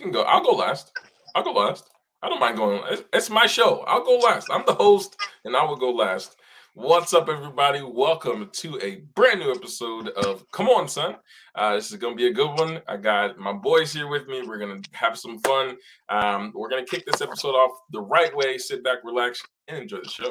can go. I'll go last. I'll go last. I don't mind going. It's, my show. I'll go last. I'm the host, and I will go last. What's up, everybody? Welcome to a brand new episode of Come On, Son. Uh, this is going to be a good one. I got my boys here with me. We're going to have some fun. Um, we're going to kick this episode off the right way. Sit back, relax, and enjoy the show.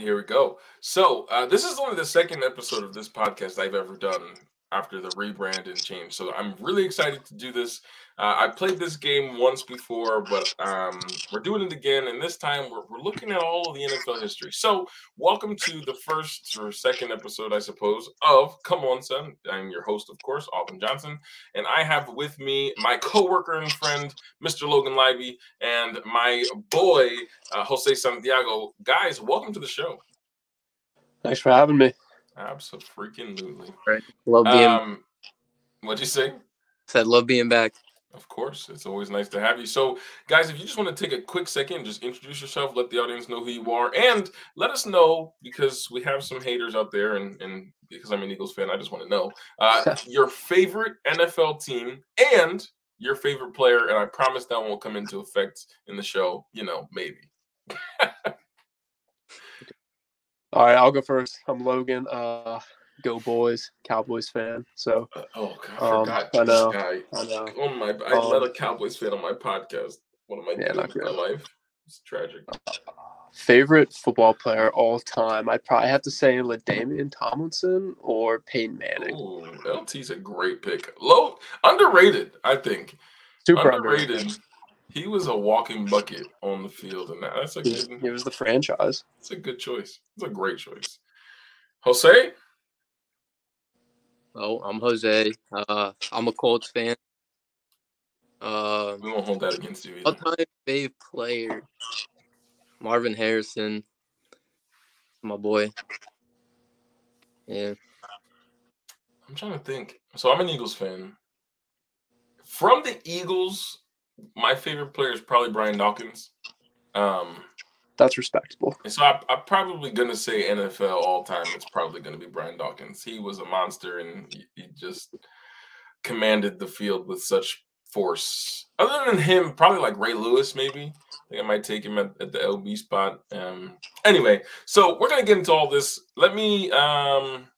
And here we go. So uh, this is only the second episode of this podcast I've ever done after the rebrand and change. So I'm really excited to do this. Uh, I played this game once before, but um, we're doing it again, and this time we're, we're looking at all of the NFL history. So welcome to the first or second episode, I suppose, of Come On Son. I'm your host, of course, Alvin Johnson, and I have with me my coworker and friend, Mr. Logan Libey, and my boy, uh, Jose Santiago. Guys, welcome to the show. Thanks for having me. Absolutely. Right. Love being Um, what'd you say? said love being back. Of course, it's always nice to have you. So, guys, if you just want to take a quick second, just introduce yourself, let the audience know who you are, and let us know because we have some haters out there, and, and because I'm an Eagles fan, I just want to know uh, your favorite NFL team and your favorite player. And I promise that won't come into effect in the show. You know, maybe. All right, I'll go first. I'm Logan. Uh, go boys, Cowboys fan. So Uh, oh God, I Um, forgot I know, this guy. I know. On my, I Um, let a Cowboys fan on my podcast. What am I Yeah, doing with my life? It's tragic. favorite football player all time. I'd probably have to say LaDainian Tomlinson or Peyton Manning. Ooh, LT's a great pick. Low, underrated, I think. Super underrated. underrated. He was a walking bucket on the field, and that's a good, he was the franchise. It's a good choice. It's a great choice. Jose, Oh, I'm Jose. Uh, I'm a Colts fan. Uh, we won't hold that against you. All time fave player, Marvin Harrison, my boy. Yeah, I'm trying to think. So I'm an Eagles fan. From the Eagles, my favorite player is probably Brian Dawkins. Um, That's respectable. So I, I'm probably to say NFL all time. It's probably to be Brian Dawkins. He was a monster and he, he just commanded the field with such force. Other than him, probably like Ray Lewis, maybe. I think I might take him at, at the LB spot. Um, anyway, so we're to get into all this. Let me um,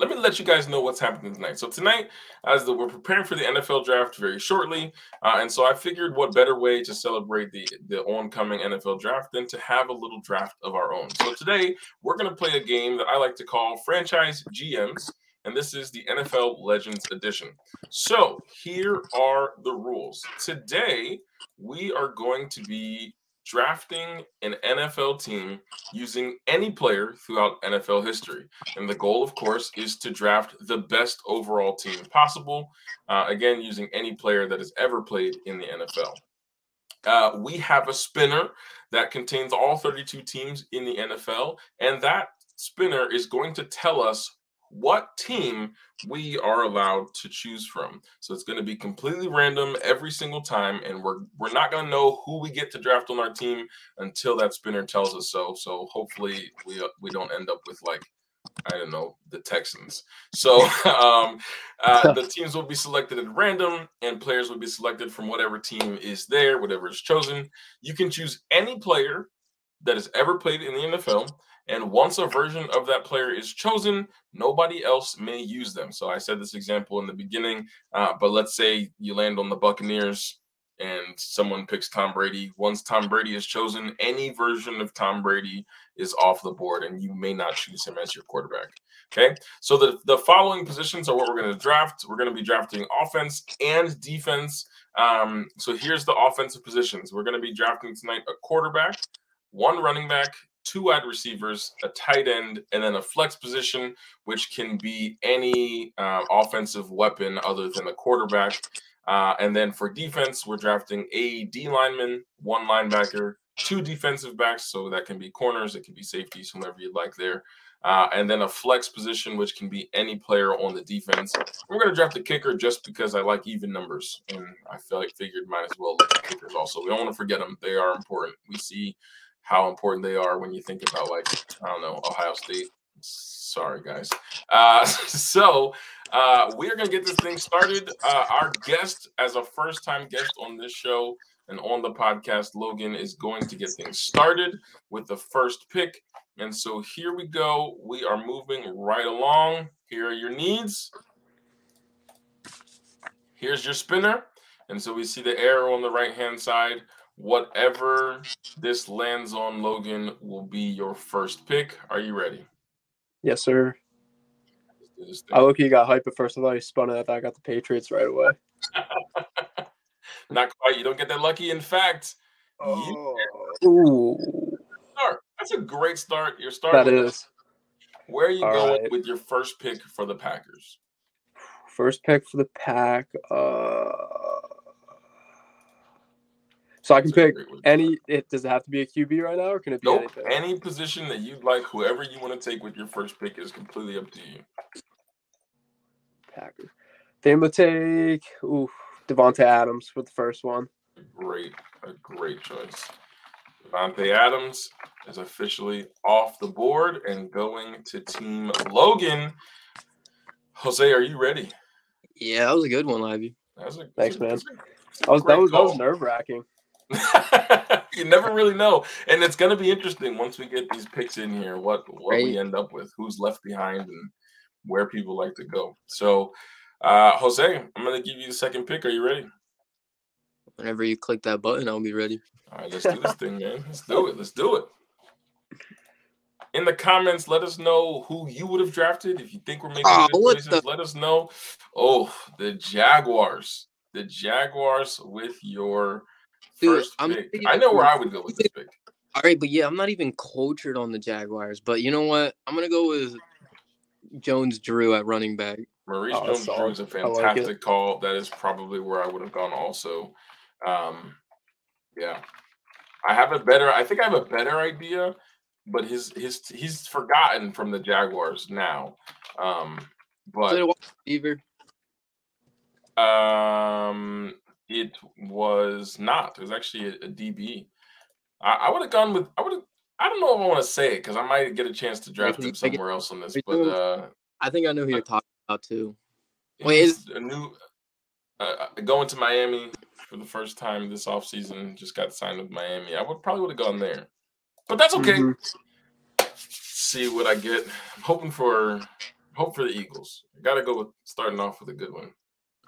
let me let you guys know what's happening tonight. So tonight, as the, we're preparing for the NFL draft very shortly, uh, and so I figured what better way to celebrate the the oncoming NFL draft than to have a little draft of our own. So today we're going to play a game that I like to call Franchise GMs, and this is the NFL Legends Edition. So here are the rules. Today we are going to be drafting an NFL team using any player throughout NFL history. And the goal, of course, is to draft the best overall team possible. Uh, again, using any player that has ever played in the NFL. Uh, we have a spinner that contains all 32 teams in the NFL, and that spinner is going to tell us what team we are allowed to choose from. So it's going to be completely random every single time, and we're we're not going to know who we get to draft on our team until that spinner tells us so. So hopefully we uh, we don't end up with like I don't know the Texans. So um, uh, the teams will be selected at random, and players will be selected from whatever team is there, whatever is chosen. You can choose any player that has ever played in the NFL. And once a version of that player is chosen, nobody else may use them. So I said this example in the beginning, uh, but let's say you land on the Buccaneers and someone picks Tom Brady. Once Tom Brady is chosen, any version of Tom Brady is off the board, and you may not choose him as your quarterback. Okay, so the, the following positions are what we're going to draft. We're going to be drafting offense and defense. Um, so here's the offensive positions. We're going to be drafting tonight a quarterback, one running back, two wide receivers, a tight end, and then a flex position, which can be any uh, offensive weapon other than a quarterback. Uh, and then for defense, we're drafting a D lineman, one linebacker, two defensive backs. So that can be corners, it can be safeties, whomever you'd like there. Uh, and then a flex position, which can be any player on the defense. We're going to draft a kicker just because I like even numbers, and I feel like figured might as well look at kickers also. We don't want to forget them; they are important. We see how important they are when you think about like I don't know Ohio State. Sorry, guys. Uh, so uh, we are going to get this thing started. Uh, our guest, as a first-time guest on this show and on the podcast, Logan is going to get things started with the first pick. And so here we go. We are moving right along. Here are your needs. Here's your spinner. And so we see the arrow on the right hand side. Whatever this lands on, Logan, will be your first pick. Are you ready? Yes, sir. I look, you got hype at first. I thought you spun it. I thought I got the Patriots right away. Not quite. You don't get that lucky. In fact, oh. Ooh. Start. That's a great start. You're starting. That is. Where are you All going right. with your first pick for the Packers? First pick for the Pack. Uh, so I can pick any. It does it have to be a QB right now, or can it be nope. anything? Any position that you'd like, whoever you want to take with your first pick is completely up to you. Packers. They to take ooh, Davante Adams for the first one. Great, a great choice. Davante Adams is officially off the board and going to Team Logan. Jose, are you ready? Yeah, that was a good one, Ivy. Thanks, man. that was that was, that was nerve wracking. you never really know, and it's going to be interesting once we get these picks in here. What what right. we end up with, who's left behind, and where people like to go. So, uh, Jose, I'm going to give you the second pick. Are you ready? Whenever you click that button, I'll be ready. All right, let's do this thing, man. Let's do it. Let's do it. In the comments, let us know who you would have drafted. If you think we're making uh, good choices, the- let us know. Oh, the Jaguars. The Jaguars with your Dude, first I'm pick. I know where I would go with this pick. All right, but yeah, I'm not even cultured on the Jaguars. But you know what? I'm gonna go with Jones Drew at running back. Maurice oh, Jones Drew is a fantastic like call. That is probably where I would have gone also. Um, yeah. I have a better I think I have a better idea, but his his he's forgotten from the Jaguars now. Um but receiver. Um it was not. It was actually a, a DB. I, I would have gone with I would have I don't know if I want to say it because I might get a chance to draft him somewhere else on this. But uh I think I know who you're talking about too. Wait, is a new uh, uh, going to Miami for the first time this offseason, just got signed with Miami. I would probably would have gone there. But that's okay. Mm-hmm. See what I get. I'm hoping for hope for the Eagles. I gotta go with starting off with a good one.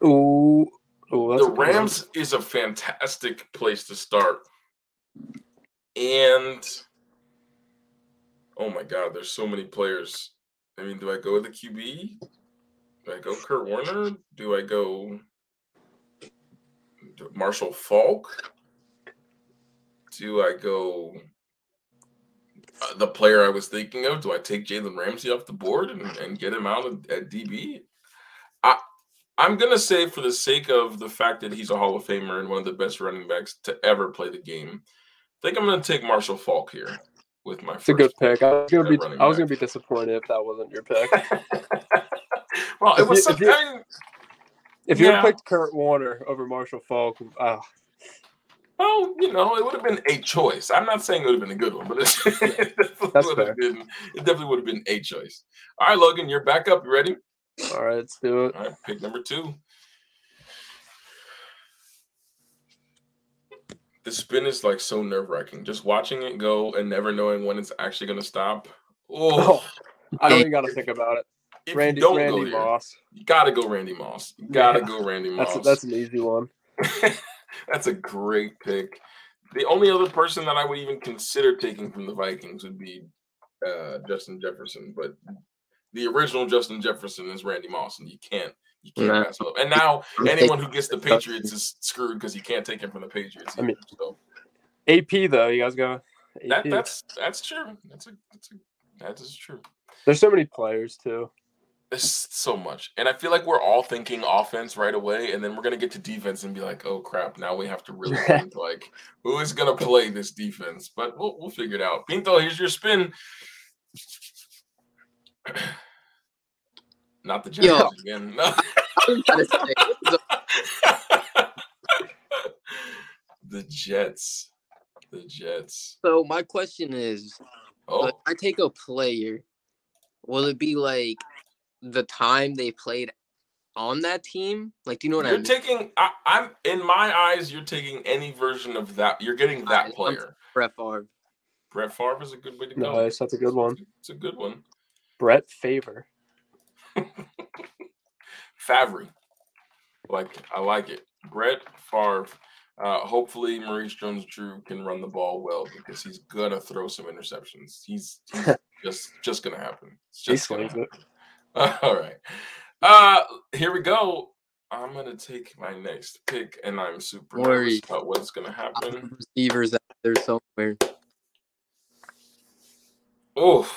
Ooh. Ooh the Rams is a fantastic place to start. And oh my god, there's so many players. I mean, do I go with the QB? Do I go Kurt Warner? Do I go Marshall Faulk? Do I go uh, the player I was thinking of? Do I take Jalen Ramsey off the board and, and get him out at, at DB? I'm gonna say for the sake of the fact that he's a Hall of Famer and one of the best running backs to ever play the game, I think I'm gonna take Marshall Faulk here with my. It's a good pick. I was gonna be I was gonna be disappointed if that wasn't your pick. well, it was. If you, I mean, if you yeah. picked Kurt Warner over Marshall Faulk, oh. Ah. well, you know, it would have been a choice. I'm not saying it would have been a good one, but it definitely would have been. It definitely would have been a choice. All right, Logan, you're back up. You ready? All right, let's do it. All right, pick number two. The spin is like so nerve wracking. Just watching it go and never knowing when it's actually going to stop. Oh, oh, I don't even got to think about it. If Randy, don't Randy go Moss. you gotta go Randy Moss. You gotta yeah. go Randy Moss. That's, a, that's an easy one. that's a great pick. The only other person that I would even consider taking from the Vikings would be uh, Justin Jefferson, but the original Justin Jefferson is Randy Moss, and you can't you can't Nah. pass up. And now anyone who gets the Patriots is screwed because you can't take him from the Patriots. I mean- so AP though, you guys go. that that's that's true. That's a that's a that is true. There's so many players too. There's so much, and I feel like we're all thinking offense right away, and then we're gonna get to defense and be like, "Oh crap!" Now we have to really think like, who is gonna play this defense? But we'll we'll figure it out. Pinto, here's your spin. Not the Yo. Again. No. I was say, what the- the Jets. The Jets. so my question is, Oh, if I take a player, will it be like the time they played on that team? Like, do you know what I mean? you're mean? taking. I, I'm in my eyes. You're taking any version of that. You're getting that I'm- player. Brett Favre. Brett Favre is a good way to go. Nice, that's a good one. It's a good one. Brett Favre. Favre. Like I like it. Brett Favre. Uh, hopefully Maurice Jones-Drew can run the ball well because he's gonna throw some interceptions. He's, he's just just gonna happen. It's just gonna happen. it. All right. Uh here we go. I'm gonna take my next pick, and I'm super nervous Worry. about what's gonna happen. Receivers out there somewhere. Oh,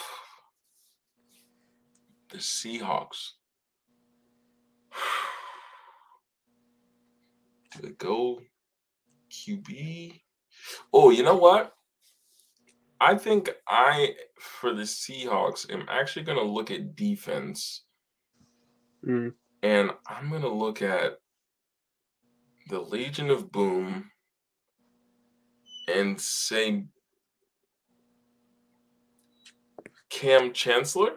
the Seahawks. Do they go QB? Oh, you know what? I think I, for the Seahawks, am actually going to look at defense Mm. and I'm going to look at the Legion of Boom and say Kam Chancellor.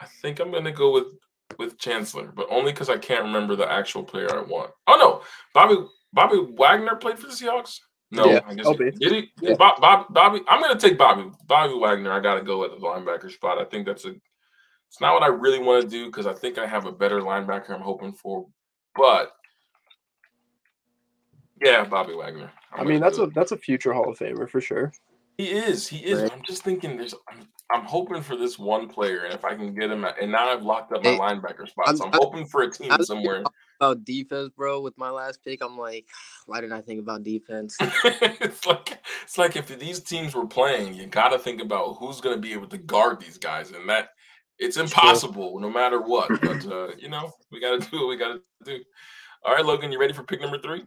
I think I'm going to go with with Chancellor, but only because I can't remember the actual player I want. Oh no, Bobby Bobby Wagner played for the Seahawks. No, Yeah, I guess oh, he, did he? Yeah. Bob, Bob, Bobby, I'm going to take Bobby Bobby Wagner. I got to go at the linebacker spot. I think that's a. It's not what I really want to do because I think I have a better linebacker I'm hoping for, but yeah, Bobby Wagner. I'm I mean, that's a it. that's a future Hall of Famer for sure. He is. He is. Right. I'm just thinking. There's. I'm, I'm hoping for this one player, and if I can get him, at, and now I've locked up my Hey, linebacker spot, I'm- so I'm I'm- hoping for a team I'm- somewhere. About defense, bro. With my last pick, I'm like, why didn't I think about defense? it's like it's like if these teams were playing, you got to think about who's going to be able to guard these guys, and that it's impossible no matter what. But uh, you know, we got to do what we got to do. All right, Logan, you ready for pick number three?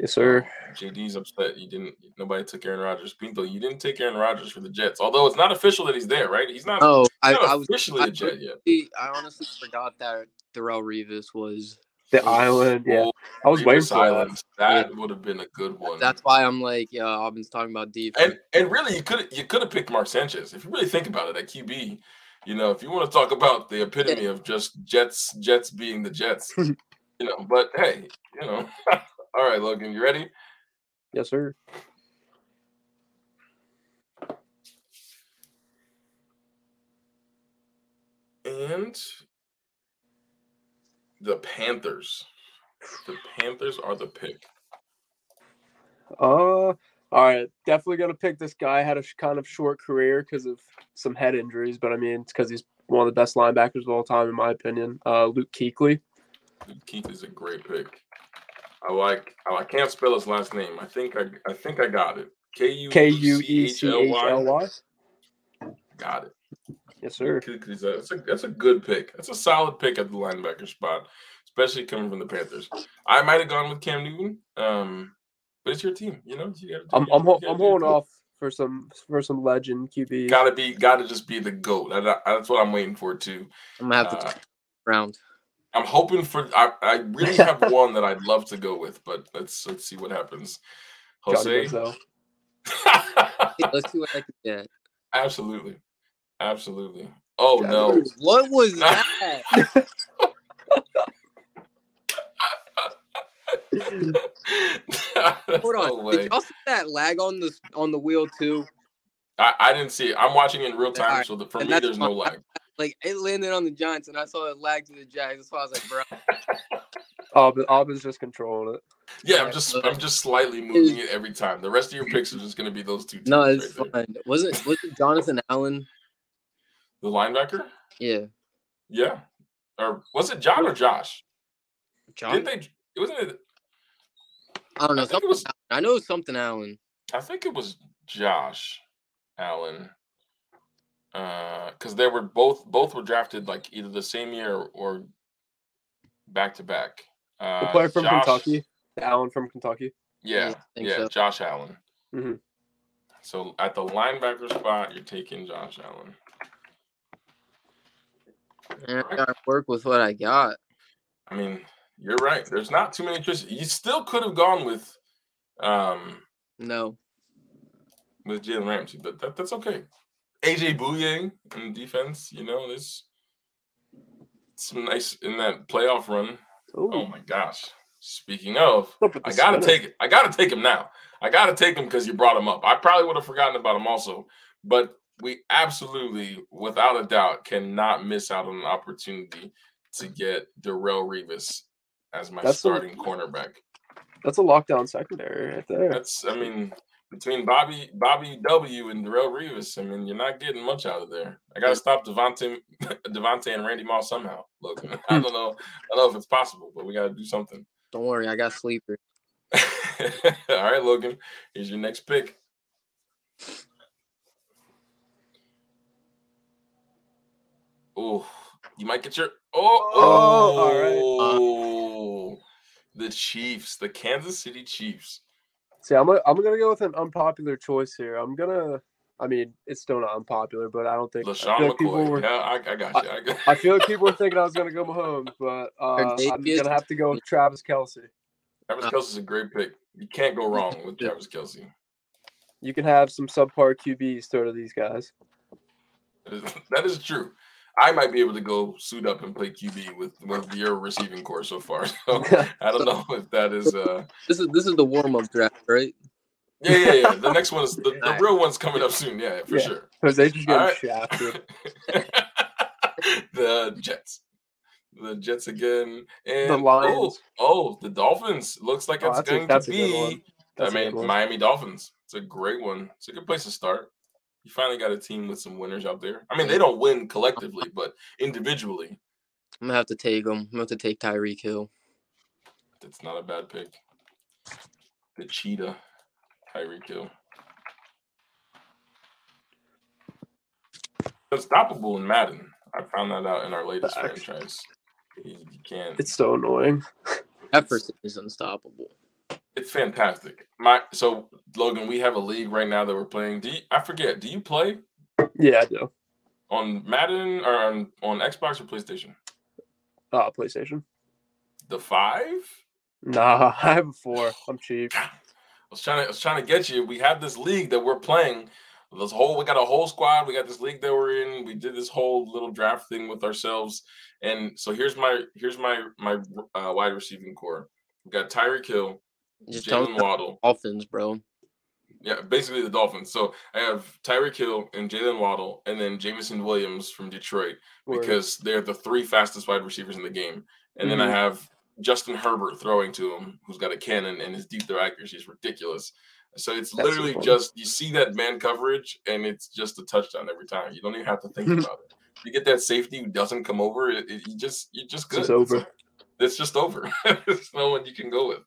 Yes, sir. JD's upset. You didn't. Nobody took Aaron Rodgers. Pinto, you didn't take Aaron Rodgers for the Jets. Although it's not official that he's there, right? He's not. Oh, he's I, not I was. officially I a Jet yet. honestly- I honestly forgot that Darrelle Revis was. The island. Yeah, Oh, I was waiting Revis for that. Islands. That would have been a good one. That's why I'm like, yeah, I've been talking about defense. and and really, you could you could have picked Mark Sanchez if you really think about it at QB. You know, if you want to talk about the epitome of just Jets, Jets being the Jets, you know. But hey, you know. All right, Logan, you ready? Yes, sir. And the Panthers. The Panthers are the pick. Uh, all right. Definitely gonna pick this guy. Had a sh- kind of short career because of some head injuries, but I mean, it's because he's one of the best linebackers of all time, in my opinion. Uh, Luke Kuechly. Keith is a great pick. I like. I I can't spell his last name. I think I. I think I got it. K U K U E C H L Y. Got it. Yes, sir. Kuechly's a- That's a, that's a good pick. That's a solid pick at the linebacker spot, especially coming from the Panthers. I might have gone with Cam Newton, um, but it's your team. You know, you gotta I'm you I'm, ho- gotta I'm holding off for some for some legend QB. Gotta be, gotta just be the goat. That- that- that's what I'm waiting for too. I'm gonna have to Uh, turn around. I'm hoping for. I, I really have one that I'd love to go with, but let's let's see what happens. Jose. Let's see what I can get. absolutely, absolutely. Oh no! What was that? Hold on. way. Did y'all see that lag on the on the wheel too? I, I didn't see it. I'm watching in real time, Alright, so the, for and me, that's there's no lag. Like it landed on the Giants, and I saw it lag to the Jags. That's why I was like, bro. Aubyn, Aubyn's just controlling it. Yeah, I'm just I'm just slightly moving it every time. The rest of your picks are just going to be those two. No, it's right there. fine. Was it was it Jonathan Allen? The linebacker? Yeah. Yeah. Or was it John or Josh? John. Didn't they? It wasn't. It, I don't know. I think it was- I know it was something Allen. I think it was Josh Allen. Because they were both both were drafted like either the same year or back to back. The Uh, player from Josh- Kentucky, Allen from Kentucky. Yeah, Yeah, I think yeah, so. Josh Allen. Mhm. So at the linebacker spot, you're taking Josh Allen. And I gotta work with what I got. I mean, you're right. There's not too many choices. You still could have gone with um No. with Jalen Ramsey, but that, that's okay. AJ Bouye in defense, you know, there's some nice in that playoff run. Ooh, Oh my gosh. Speaking of, I gotta take it. I gotta take him now. I gotta take him because you brought him up. I probably would have forgotten about him also, but we absolutely, without a doubt, cannot miss out on an opportunity to get Darrelle Revis as my That's a- starting cornerback. That's a lockdown secondary right there. That's, I mean, between Bobby Bobby W and Darrelle Revis, I mean, you're not getting much out of there. I gotta stop Davante, Davante and Randy Moss somehow. Look, I hmm. don't know, I don't know if it's possible, but we gotta do something. Don't worry, I got sleeper. All right, Logan. Here's your next pick. Oh, you might get your oh Oh, all right. oh the Chiefs, the Kansas City Chiefs. See, I'm gonna, I'm gonna go with an unpopular choice here. I'm gonna. I mean, it's still not unpopular, but I don't think. I feel like people McCoy. were. yeah, I, I got you. I, got, I feel like people were thinking I was gonna go Mahomes, but uh, I'm gonna have to go with Travis Kelce. Travis Kelce's a great pick. You can't go wrong with Travis Kelce. You can have some subpar QBs throw to these guys. That is, that is true. I might be able to go suit up and play QB with, with your receiving core so far. So I don't know if that is uh This is this is the warm up draft, right? yeah, yeah, yeah. The next one is the, the Alright. real one's coming up soon. Yeah, for Yeah. sure. Jose just getting All right. shafted. the Jets. The Jets again. And The oh, Lions. oh, the Dolphins. Looks like Oh, it's that's a- going that's to be one. That's I a mean. Miami Dolphins. It's a great one. It's a good place to start. You finally got a team with some winners out there. I mean, they don't win collectively, but individually, I'm gonna have to take them. I'm gonna have to take Tyreek Hill. that's not a bad pick. The cheetah, Tyreek Hill. Unstoppable in Madden. I found that out in our latest Facts. franchise. You, you can't. It's so annoying. Jefferson is unstoppable. It's fantastic. My so Logan, we have a league right now that we're playing. Do you, I forget? Do you play Yeah, I do. on Madden or on, on Xbox or PlayStation? Uh, PlayStation. The five? Nah, I have a four. I'm cheap. I was trying to I was trying to get you. We have this league that we're playing. This whole we got a whole squad. We got this league that we're in. We did this whole little draft thing with ourselves. And so here's my here's my my uh, wide receiving core. We got Tyreek Hill, Just Jaylen Waddle. Dolphins, bro. Yeah, basically the Dolphins. So I have Tyreek Hill and Jalen Waddle, and then Jameson Williams from Detroit Word. because they're the three fastest wide receivers in the game. And then I Mhm. have Justin Herbert throwing to him, who's got a cannon, and his deep throw accuracy is ridiculous. So it's That's literally funny. just you see that man coverage, and it's just a touchdown every time. You don't even have to think about it. You get that safety who doesn't come over, it, it- you just you're just It's good. just over. It's just over. There's no one you can go with.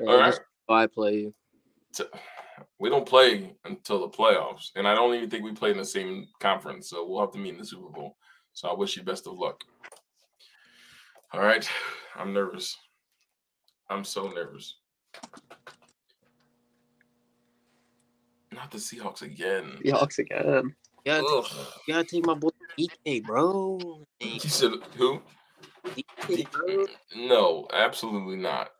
Yeah, All right. just I play you. to- we don't play until the playoffs, and I don't even think we play in the same conference. So we'll have to meet in the Super Bowl. So I wish you best of luck. All right, I'm nervous. I'm so nervous. Not the Seahawks again. Seahawks again. You gotta, Ugh. you gotta take my boy DK, bro. You said who? DK, bro. No, absolutely not.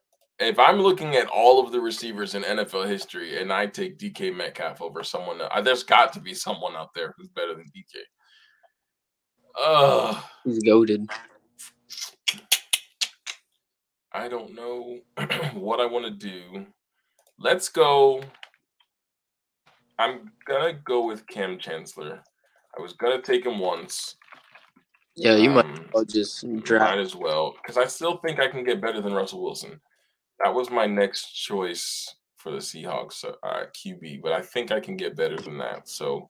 If I'm looking at all of the receivers in NFL history and I take DK Metcalf over someone, uh, there's got to be someone out there who's better than DK. Ugh. He's goaded. I don't know what I want to do. Let's go. I'm gonna go with Kam Chancellor. I was gonna take him once. Yeah, you might Um, well just Might draft. as well, because I still think I can get better than Russell Wilson. That was my next choice for the Seahawks uh, QB, but I think I can get better than that. So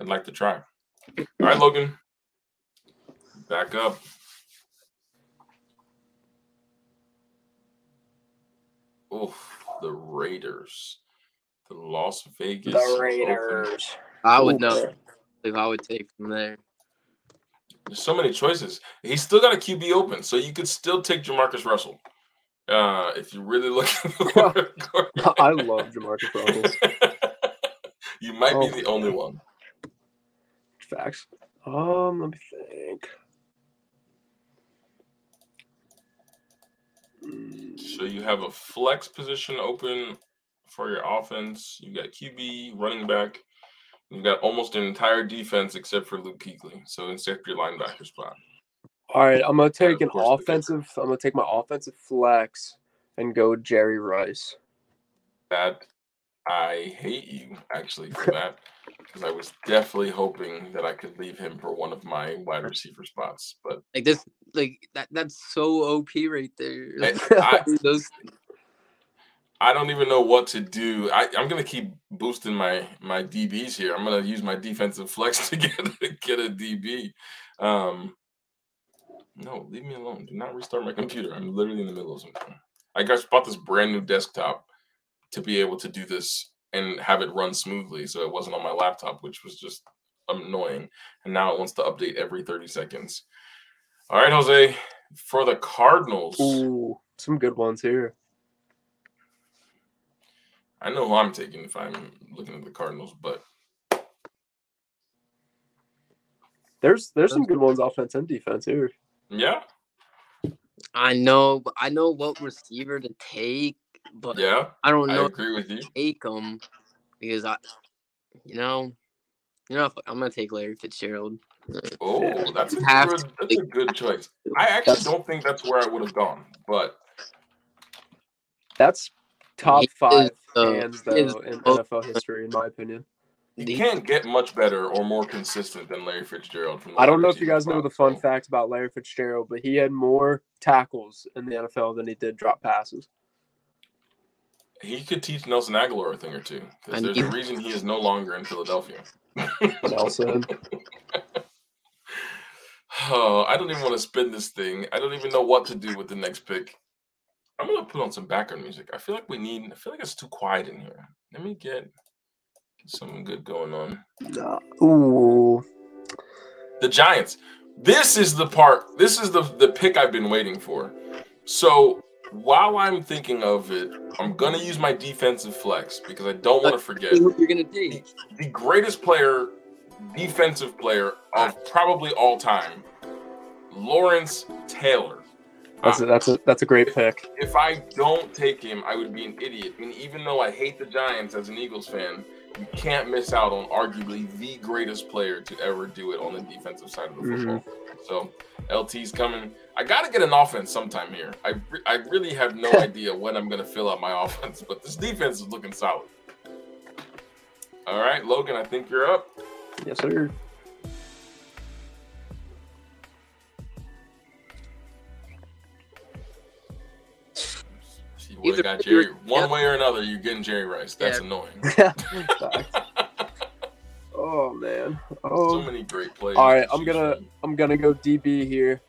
I'd like to try. All right, Logan, Back up. Oof, the Raiders. The Las Vegas. The Oakland. Raiders. I would know if I would take from there. There's so many choices. He's still got a QB open, so you could still take JaMarcus Russell. Uh, if you really look for a quarterback. I love JaMarcus Russell. you might Oh, be the only one. Facts. Um, let me think. So you have a flex position open for your offense. You got QB, running back. You've got almost an entire defense except for Luke Kuechly. So except your linebacker spot. All right, I'm gonna take an of course, the offensive. I'm gonna take my offensive flex and go Jerry Rice. That I hate you actually for that because I was definitely hoping that I could leave him for one of my wide receiver spots. But Like this, like that. That's so OP right there. I- I- Those I don't even know what to do. I, I'm gonna keep boosting my my DBs here. I'm gonna use my defensive flex to get get a DB. Um, no, leave me alone. Do not restart my computer. I'm literally in the middle of something. I just bought this brand new desktop to be able to do this and have it run smoothly, so it wasn't on my laptop, which was just annoying. And now it wants to update every 30 seconds. All right, Jose, for the Cardinals. Ooh, some good ones here. I know who I'm taking if I'm looking at the Cardinals, but There's there's some good ones offense and defense here. Yeah, I know, I know what receiver to take, but yeah, I don't I know agree with you. take them because I, you know, you know, I'm gonna take Larry Fitzgerald. Oh, that's a good, that's a good choice. I actually That's- don't think that's where I would have gone, but That's top He is five the- hands though in NFL history, in my opinion. You The- can't get much better or more consistent than Larry Fitzgerald. From the I don't know if you guys know the fun fact about Larry Fitzgerald, but he had more tackles in the NFL than he did drop passes. He could teach Nelson Agholor a thing or two because there's he- a reason he is no longer in Philadelphia. Nelson. Oh, I don't even want to spin this thing. I don't even know what to do with the next pick. I'm gonna put on some background music. I feel like we need. I feel like it's too quiet in here. Let me get something good going on. Ooh. The Giants. This is the part. This is the the pick I've been waiting for. So while I'm thinking of it, I'm gonna use my defensive flex because I don't want to forget Who you're gonna take? the greatest player, defensive player of probably all time, Lawrence Taylor. That's a, that's a that's a great pick. If I don't take him, I would be an idiot. I mean, even though I hate the Giants as an Eagles fan, you can't miss out on arguably the greatest player to ever do it on the defensive side of the mm-hmm. football. So LT's coming. I got to get an offense sometime here. I, re- I really have no idea when I'm going to fill out my offense, but this defense is looking solid. All right, Logan, I think you're up. Yes, sir. You would have Either got Jerry. One Yep. way or another, you're getting Jerry Rice. That's Yeah. annoying. Oh man. oh. so many great plays. All right, I'm gonna- from. I'm gonna go DB here.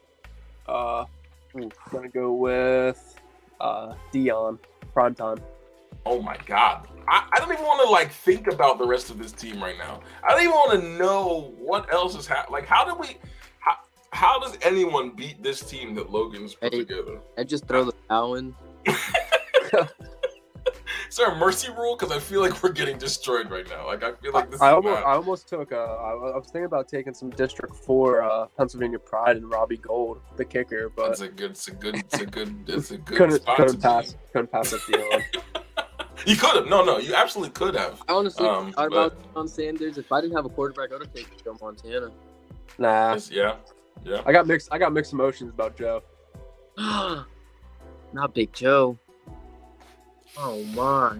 Uh, I'm gonna go with uh Deion prime time. Oh my god. I, I don't even want to like think about the rest of this team right now. I don't even want to know what else is happening. Like, how do we? How, how does anyone beat this team that Logan's put Hey. together? I just throw the towel in. Is there a mercy rule? Because I feel like we're getting destroyed right now. Like I feel like this I is almost. I almost took. Uh, I, I was thinking about taking some District Four, uh, Pennsylvania Pride, and Robbie Gould, the kicker, but It's a good. It's a good. It's a good. It's a good couldn't spot couldn't be pass in. couldn't pass up Deion. You could have. No, no. You absolutely could have. I honestly Um, thought but- about Deion Sanders. If I didn't have a quarterback, I would have taken Joe Montana. Nah, Yes, yeah. Yeah. I got mixed. I got mixed emotions about Joe. Not Big Joe. Oh my!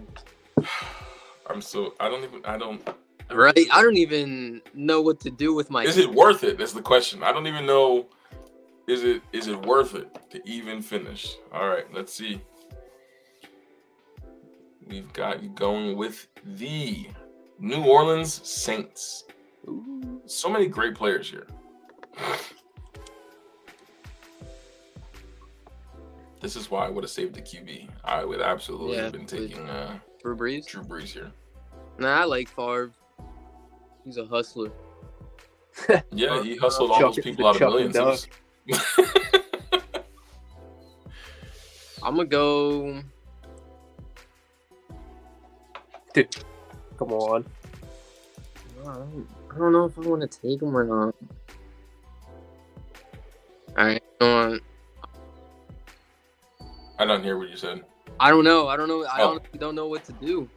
I'm so. I don't even. I don't. Right? I don't even know what to do with my. Is it worth it? That's the question. I don't even know. Is it is it worth it to even finish? All right, let's see. We've got you going with the New Orleans Saints. Ooh. So many great players here. This is why I would have saved the QB. I would absolutely Yeah, have been taking uh, Drew Brees. Drew Brees here. Nah, I like Favre. He's a hustler. Yeah, he hustled all those people out of millions. and It was- I'm gonna go. Dude, Come on. I don't, I don't know if I want to take him or not. All right, come on. I don't hear what you said. I don't know. I don't know. I Oh. honestly don't know what to do.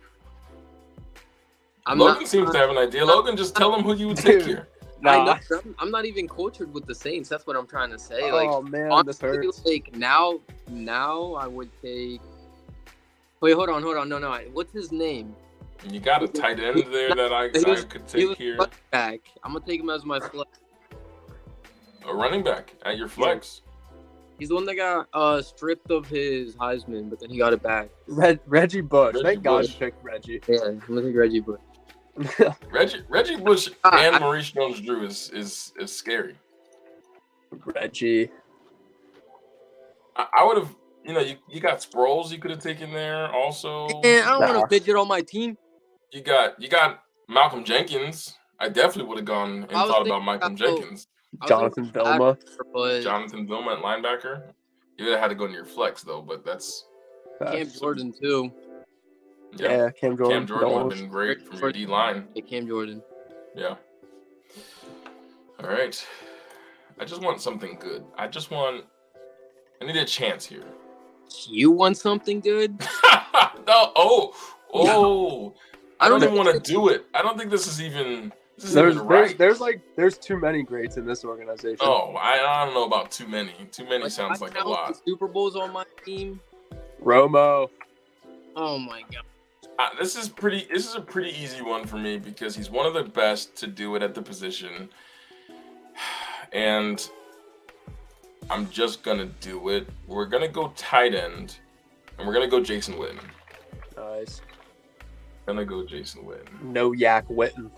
I'm Logan not. seems to have an idea. Logan, just tell him who you would take Dude. here. I Nah. know, I'm, I'm not even cultured with the Saints. That's what I'm trying to say. Oh, like, oh man, honestly, like now, now I would take. Wait, hold on, hold on. No, no. What's his name? You got a tight end there that I, was- I could He take was here. back. I'm gonna take him as my flex. A running back at your flex. He's the one that got uh stripped of his Heisman, but then he got it back. Reg- Reggie Bush. Reggie Thank God Bush. you picked Reggie. Yeah, I'm gonna Reggie Bush. Reggie Reggie Bush Ah, and I- Maurice Jones Drew is, is is scary. Reggie. I, I would have, you know, you, you got Sproles you could have taken there. Also, Man, I don't want Nah. to fidget on my team. you got you got Malcolm Jenkins. I definitely would have gone and thought about Malcolm about- Jenkins. I was Jonathan thinking Vilma. but Jonathan Vilma at linebacker. You would have had to go in your flex though, but that's Cam Facts. Jordan too. yeah. Yeah, Cam Jordan. Cam Jordan would have been great from your D line. Yeah, Cam Jordan. Yeah. All right. I just want something good. I just want. I need a chance here. You want something good? no. Oh. Oh. I don't even want to do it. I don't think this is even. This is There's, even there's there's like there's too many greats in this organization. Oh, I, I don't know about too many. Too many Like, sounds I like a lot. the Super Bowls on my team. Romo. Oh my god. Uh, this is pretty. This is a pretty easy one for me because he's one of the best to do it at the position, and I'm just gonna do it. We're gonna go tight end, and we're gonna go Jason Witten. Nice. Gonna go Jason Witten. No yak Witten.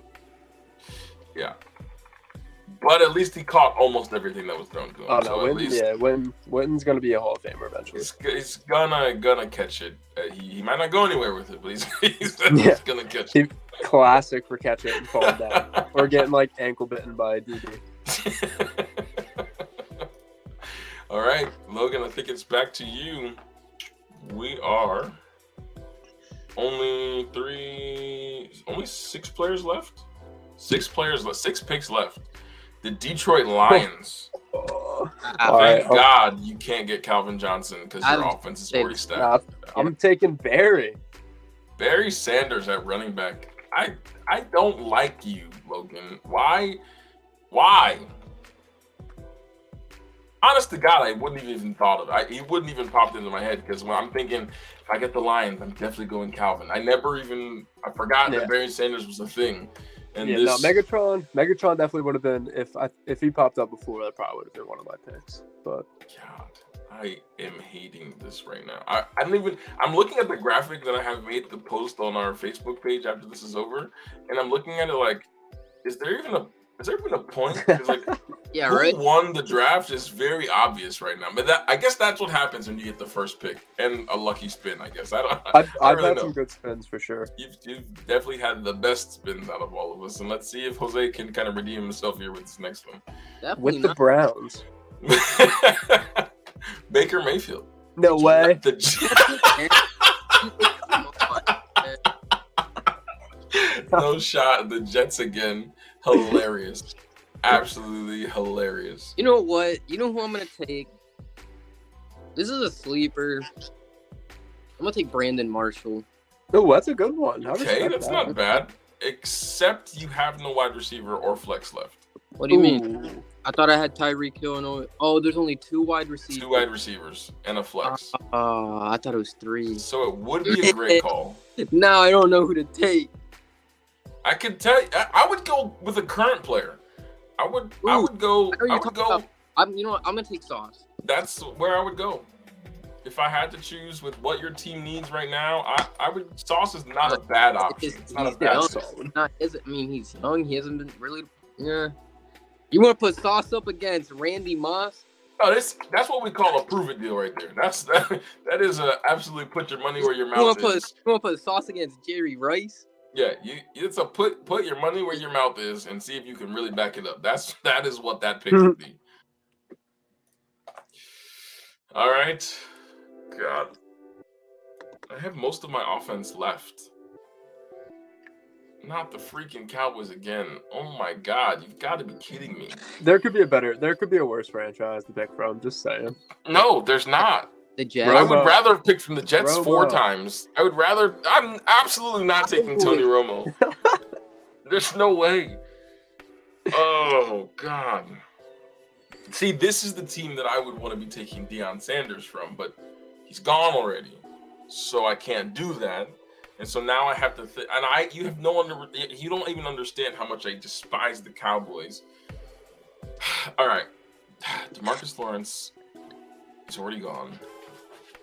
Yeah, but at least he caught almost everything that was thrown to him. Oh no, so Witten, least yeah, Witten, Witten's gonna be a Hall of Famer eventually. he's, he's gonna gonna catch it. Uh, he, he might not go anywhere with it, but he's he's, Yeah. he's gonna catch it. Classic for catching it and fall down, or getting like ankle bitten by a DB. All right, Logan, I think it's back to you. We are only three, only six players left. Six players left, six picks left. The Detroit Lions. Oh, All right, Thank oh. God you can't get Calvin Johnson because your I'm- offense is already nah, stacked. I'm taking Barry. Barry Sanders at running back. I I don't like you, Logan. Why? Why? Honest to God, I wouldn't have even thought of it. I, he wouldn't even popped into my head because when I'm thinking, if I get the Lions, I'm definitely going Calvin. I never even I forgot Yeah. that Barry Sanders was a thing. And yeah, this, no, Megatron. Megatron definitely would have been if I if he popped up before. That probably would have been one of my picks. But God, I am hating this right now. I, I don't even. I'm looking at the graphic that I have made the post on our Facebook page after this is over, and I'm looking at it like, is there even a is there been a point? like, Yeah, who right. won the draft is very obvious right now. But that I guess that's what happens when you get the first pick and a lucky spin. I guess I don't. I've, I I've really had know. some good spins for sure. You've, you've definitely had the best spins out of all of us, and let's see if Jose can kind of redeem himself here with this next one. Definitely With the. Browns. Baker Mayfield. No way. The, Come no shot. The Jets again. Hilarious. Absolutely hilarious. You know what? You know who I'm gonna take? This is a sleeper. I'm gonna take Brandon Marshall. Oh, that's a good one. Okay, that's that. not bad. Except you have no wide receiver or flex left. What do you mean? I thought I had Tyreek Hill and only- oh, there's only two wide receivers. Two wide receivers and a flex. Uh, I thought it was three. So it would be a great call. Now I don't know who to take. I could tell you, I, I would go with a current player. I would I would go I I would go about- I'm. You know what? I'm gonna take Sauce. that's where I would go. If I had to choose with what your team needs right now, I, I would Sauce is not a bad option. It's not a bad solid. Not. Is I mean, he's young. He hasn't been really. Yeah. You want to put Sauce up against Randy Moss? Oh, this that's what we call a prove it deal right there. That's that, that is a absolutely put your money where your You mouth to is. put you want to put sauce against Jerry Rice? Yeah, you it's a put put your money where your mouth is and see if you can really back it up. That's that is what that pick would be. All right. God. I have most of my offense left. Not the freaking Cowboys again. Oh my god, you've got to be kidding me. There could be a better, there could be a worse franchise to pick from. Just saying. No, there's not. The I would rather have picked from the Jets four times. I would rather. I'm absolutely not taking Tony Romo. There's no way. Oh God. See, this is the team that I would want to be taking Deion Sanders from, but he's gone already, so I can't do that. And so now I have to. Th- and I, you have no under. You don't even understand how much I despise the Cowboys. All right, DeMarcus Lawrence is already gone,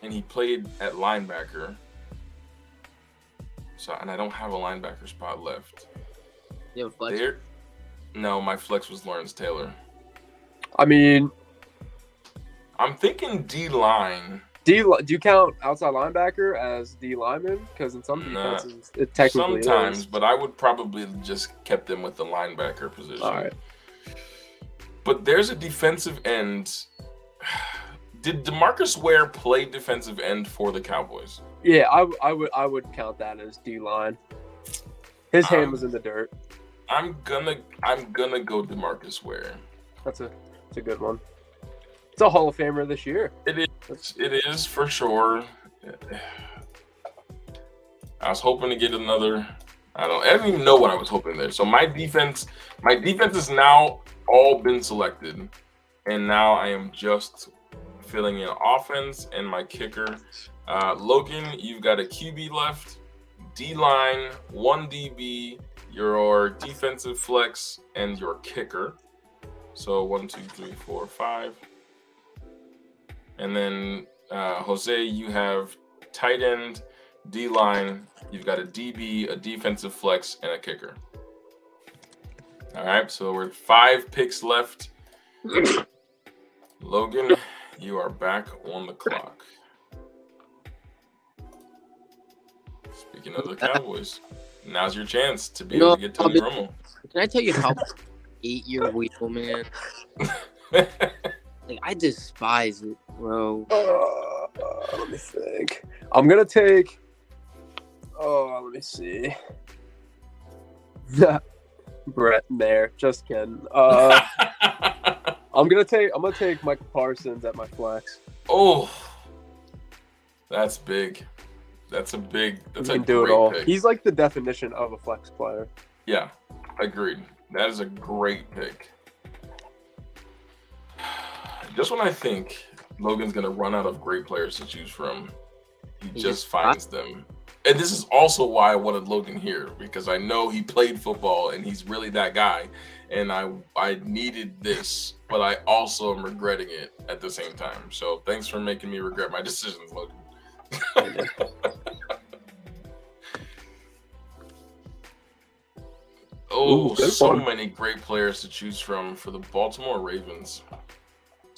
and he played at linebacker. So, and I don't have a linebacker spot left. You have a flex. There, no, my flex was Lawrence Taylor. I mean, I'm thinking D line. D. Do you count outside linebacker as D lineman? Because in some Nah. it technically Sometimes, is. but I would probably just kept them with the linebacker position. All right. But there's a defensive end. Did DeMarcus Ware play defensive end for the Cowboys? Yeah, I, I would I would count that as D line. His hand Um, was in the dirt. I'm gonna I'm gonna go DeMarcus Ware. That's a that's a good one. It's a Hall of Famer this year. It is. It is for sure. I was hoping to get another. I don't. I don't even know what I was hoping there. So my defense, my defense has now all been selected, and now I am just filling in offense and my kicker. Uh, Logan, you've got a QB left, D line, one DB, your defensive flex, and your kicker. So one, two, three, four, five. And then uh, Jose, you have tight end, D line. You've got a DB, a defensive flex, and a kicker. All right, so we're five picks left. Logan, you are back on the clock. Speaking of the Cowboys, now's your chance to be able to get Tony Romo. Can I tell you how eight year wheel, man? Like I despise it, bro. Uh, uh, let me think. I'm gonna take. Oh, let me see. Brett Maher, just kidding. Uh, I'm gonna take. I'm gonna take Micah Parsons at my flex. oh, that's big. That's a big. That's he a can do it all. pick. He's like the definition of a flex player. Yeah, agreed. That is a great pick. Just when I think Logan's gonna run out of great players to choose from, he He just just- finds them. And this is also why I wanted Logan here because I know he played football and he's really that guy. And I I needed this, but I also am regretting it at the same time. So thanks for making me regret my decisions, Logan. Oh, Ooh, so one. many great players to choose from for the Baltimore Ravens.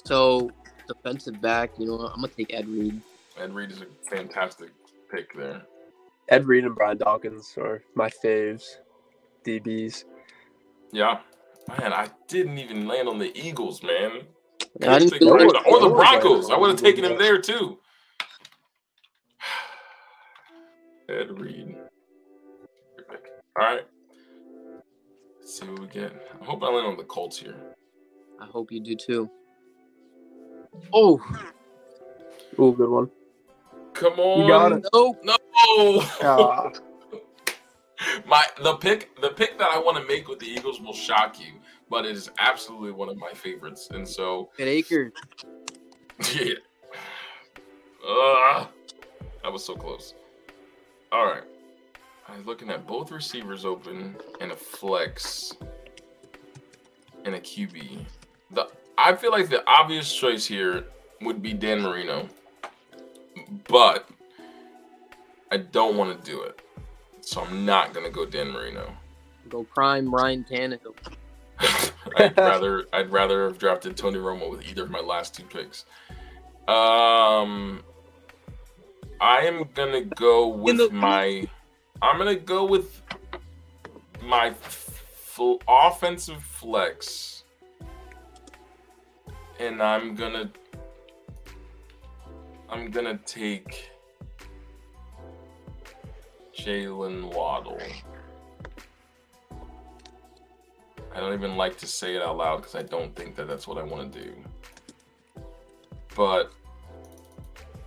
So defensive back, you know. I'm gonna take Ed Reed. Ed Reed is a fantastic pick there. Ed Reed and Brian Dawkins are my faves. DBs. Yeah. Man, I didn't even land on the Eagles, man. I didn't Or like- the- or the Broncos. I would have taken him there too. Ed Reed. All right. Let's see what we get. I hope I land on the Colts here. I hope you do too. Oh Oh, good one. Come on. You got it. no! No. Ah. my the pick the pick that I want to make with the Eagles will shock you, but it is absolutely one of my favorites. And so Good Acre. yeah. Ugh. that was so close. All right. I'm looking at both receivers open and a flex and a QB. The I feel like the obvious choice here would be Dan Marino. But I don't want to do it. So I'm not gonna go Dan Marino. Go prime Ryan Tannehill. I'd rather I'd rather have drafted Tony Romo with either of my last two picks. Um, I am gonna go with the- my. I'm gonna go with my full offensive flex, and I'm gonna. I'm gonna take Jaylen Waddle. I don't even like to say it out loud because I don't think that that's what I want to do. But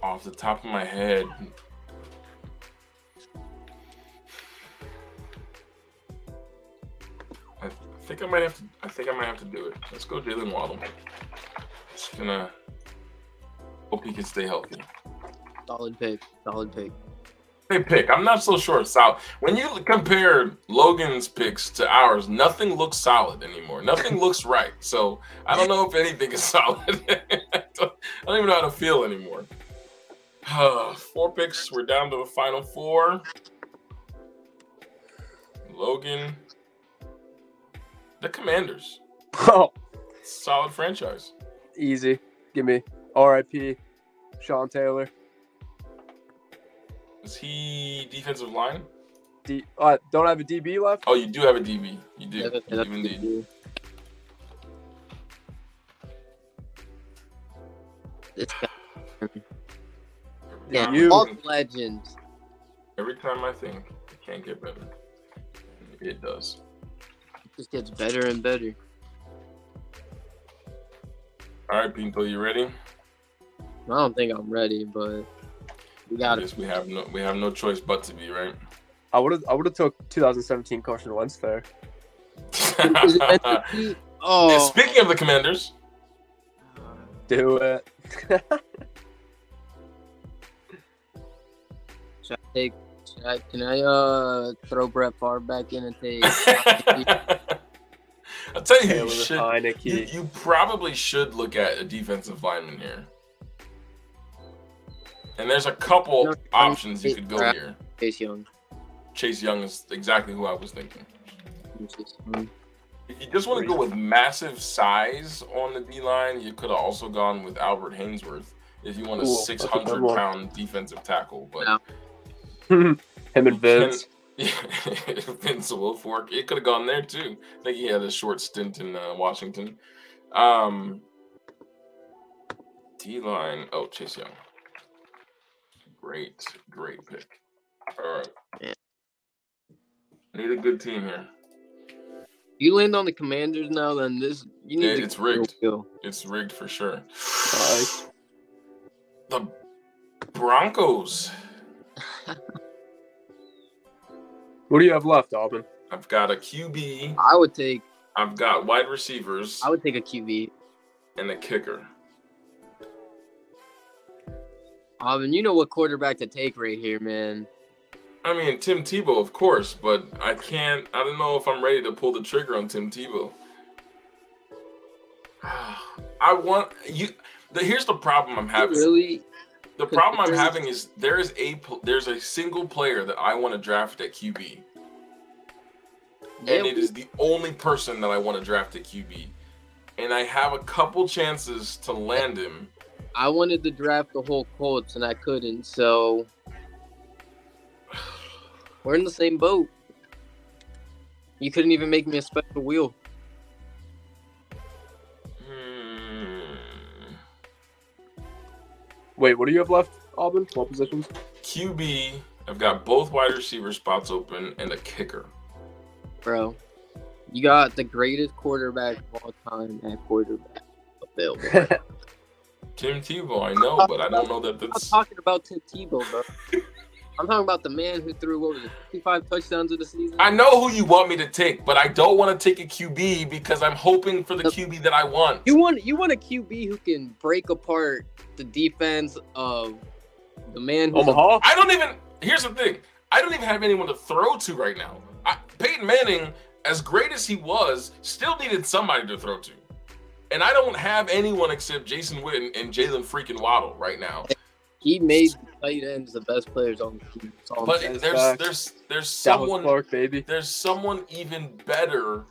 off the top of my head, I think I might have to. I think I might have to do it. Let's go, Jaylen Waddle. Just gonna hope he can stay healthy. Solid pick. Solid pick. Hey, pick. I'm not so sure. Solid. When you compare Logan's picks to ours, nothing looks solid anymore. Nothing looks right. So I don't know if anything is solid. I, don't, I don't even know how to feel anymore. Uh, four picks. We're down to the final four. Logan. The Commanders. Oh, Solid franchise. easy. Give me R.I.P. Sean Taylor. Is he defensive line? D. Uh, don't have a DB left. Oh, you do have a DB. You do. Yeah, that- You do indeed. deal. This yeah, You. all legends. Every time I think it can't get better, it does. It just gets better and better. All right, Pinto, you ready? I don't think I'm ready, but we I got it. we have no we have no choice but to be right. I would have. I would have took 2017 Carson Wentz there. it meant? Oh, Speaking of the Commanders, Do it. should I take? Should I, can I uh throw Brett Favre back in and take? I'll tell you, you should. You, you probably should look at a defensive lineman here. And there's a couple No, options you could go here. Chase Young. Chase Young is exactly who I was thinking. If you just want to go with massive size on the D line, you could have also gone with Albert Haynesworth if you want a Ooh, that's a 600 one. pound defensive tackle. But Yeah. Him and You Vince. Yeah, Vince Wilfork. It could have gone there too. I think he had a short stint in uh, Washington. Um, D line. Oh, Chase Young. Great, great pick. All right. Yeah. Need a good team here. You land on the Commanders now, then this you need Yeah, to it's rigged. Go. It's rigged for sure. Nice. The Broncos. What do you have left, Alvin? I've got a QB. I would take. I've got wide receivers I would take a QB. and a kicker. Alvin, you know what quarterback to take right here, man. I mean, Tim Tebow, of course, but I can't. I don't know if I'm ready to pull the trigger on Tim Tebow. I want you. The, here's the problem I'm having. really? The problem I'm having is there is a there's a single player that I want to draft at QB, and it is the only person that I want to draft at QB, and I have a couple chances to land him. I wanted to draft the whole Colts and I couldn't, so we're in the same boat. You couldn't even make me a special wheel. Hmm. Wait, what do you have left, Alvin? What positions? QB. I've got both wide receiver spots open and a kicker. Bro, you got the greatest quarterback of all time at quarterback available. Tim Tebow, I know, but I don't know that I'm not talking about Tim Tebow, bro. I'm talking about the man who threw what was it, 55 touchdowns of the season. I know who you want me to take, but I don't want to take a QB because I'm hoping for the QB that I want. You want you want a QB who can break apart the defense of the man who's Omaha. I don't even. Here's the thing. I don't even have anyone to throw to right now. I, Peyton Manning, as great as he was, still needed somebody to throw to, and I don't have anyone except Jason Witten and Jaylen freaking Waddle right now. he made the tight ends the best players on the team. That's But there's facts. there's there's someone Clark, baby. there's someone even better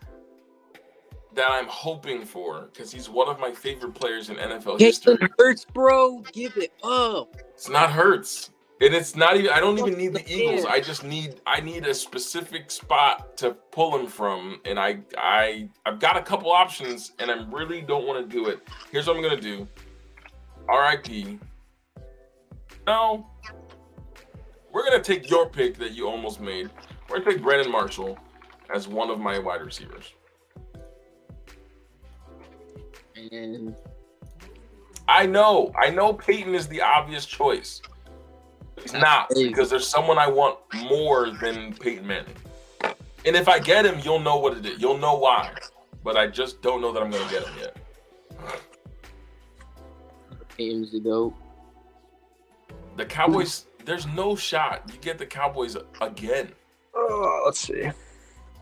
that I'm hoping for because he's one of my favorite players in NFL history. Hurts, bro, give it up. It's not Hurts. And it's not even I don't even need the Eagles. I just need I need a specific spot to pull him from. And I I I've got a couple options and I really don't want to do it. Here's what I'm gonna do. RIP. No. We're gonna take your pick that you almost made. We're gonna take Brandon Marshall as one of my wide receivers. And I know, I know Peyton is the obvious choice. It's not crazy. because there's someone I want more than Peyton Manning. And if I get him, you'll know what it is. You'll know why. But I just don't know that I'm gonna get him yet. Peyton's the goat. The Cowboys, there's no shot. You get the Cowboys again. Oh, let's see.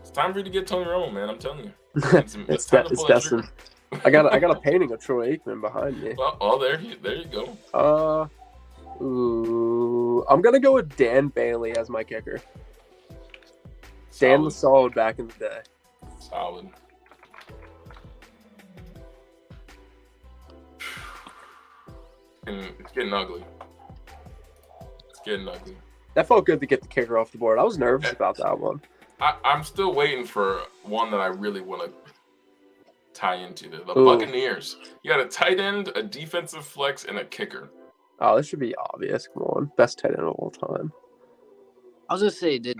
It's time for you to get Tony Romo, man. I'm telling you. It's, it's time de- to it's pull that trigger. destined. I got a, I got a painting of Troy Aikman behind me. Well, oh, there you there you go. Uh, ooh, I'm gonna go with Dan Bailey as my kicker. Dan Solid. was solid back in the day. Solid. And it's getting ugly. It's getting ugly. That felt good to get the kicker off the board. I was nervous about that one. I, I'm still waiting for one that I really want to tie into. The, the Buccaneers. You got a tight end, a defensive flex, and a kicker. Oh, this should be obvious. Come on, best tight end of all time. I was gonna say, did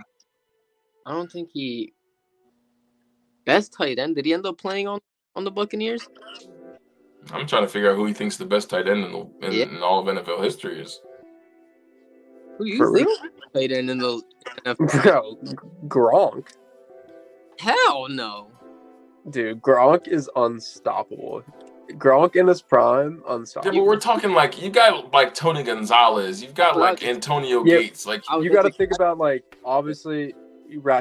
I don't think he best tight end? Did he end up playing on on the Buccaneers? I'm trying to figure out who he thinks the best tight end in, the, in, Yeah. in all of NFL history is. Who you For think tight end in the NFL? Bro, Gronk, Hell no. dude, Gronk is unstoppable. Gronk in his prime, unstoppable. Yeah, unstoppable. but we're talking like you got like Tony Gonzalez, you've got like Antonio Yeah. Gates, like you got to think about like obviously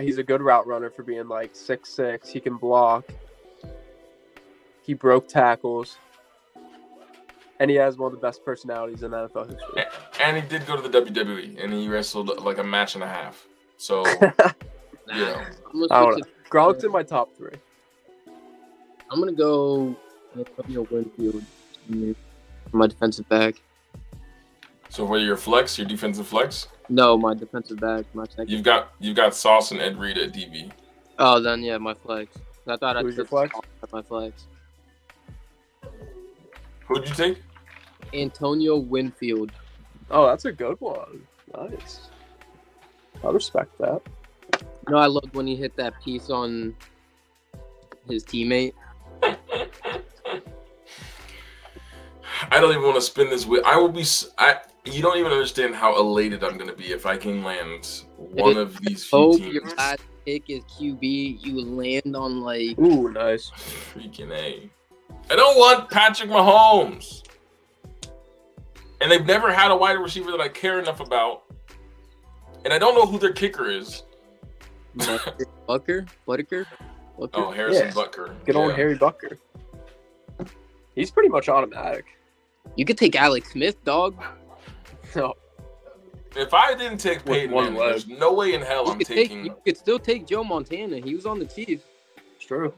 he's a good route runner for being like six six. He can block. He broke tackles, and he has one of the best personalities in NFL history. and he did go to the WWE and he wrestled like a match and a half. So Nah, Yeah. I'm gonna, I don't switch Gronk's in my top three. I'm gonna go Antonio Winfield my defensive back. so whether your flex, your defensive flex, No, my defensive back, my second. you've got you've got Sauce and Ed Reed at DB. Oh, then yeah, my flex. I thought I Who's your took flex? my flex. Who'd you take? Antonio Winfield. Oh, that's a good one. Nice. I respect that. You know, I loved when he hit that piece on his teammate. I don't even want to spin this wheel. I will be. s- I. You don't even understand how elated I'm gonna be if I can land one of these few Hope teams. your last pick is QB. You land on like Ooh, nice. Freaking a. I don't want Patrick Mahomes. And they've never had a wide receiver that I care enough about. And I don't know who their kicker is. Bucker, Bucker, Butker. Bucker. Oh, Harrison Yeah. Butker. Good old Harry Bucker. He's pretty much automatic. You could take Alex Smith, dog. No, If I didn't take With Peyton one Manning, leg. there's no way in hell You I'm could take. taking. You could still take Joe Montana. He was on the Chiefs. it's true.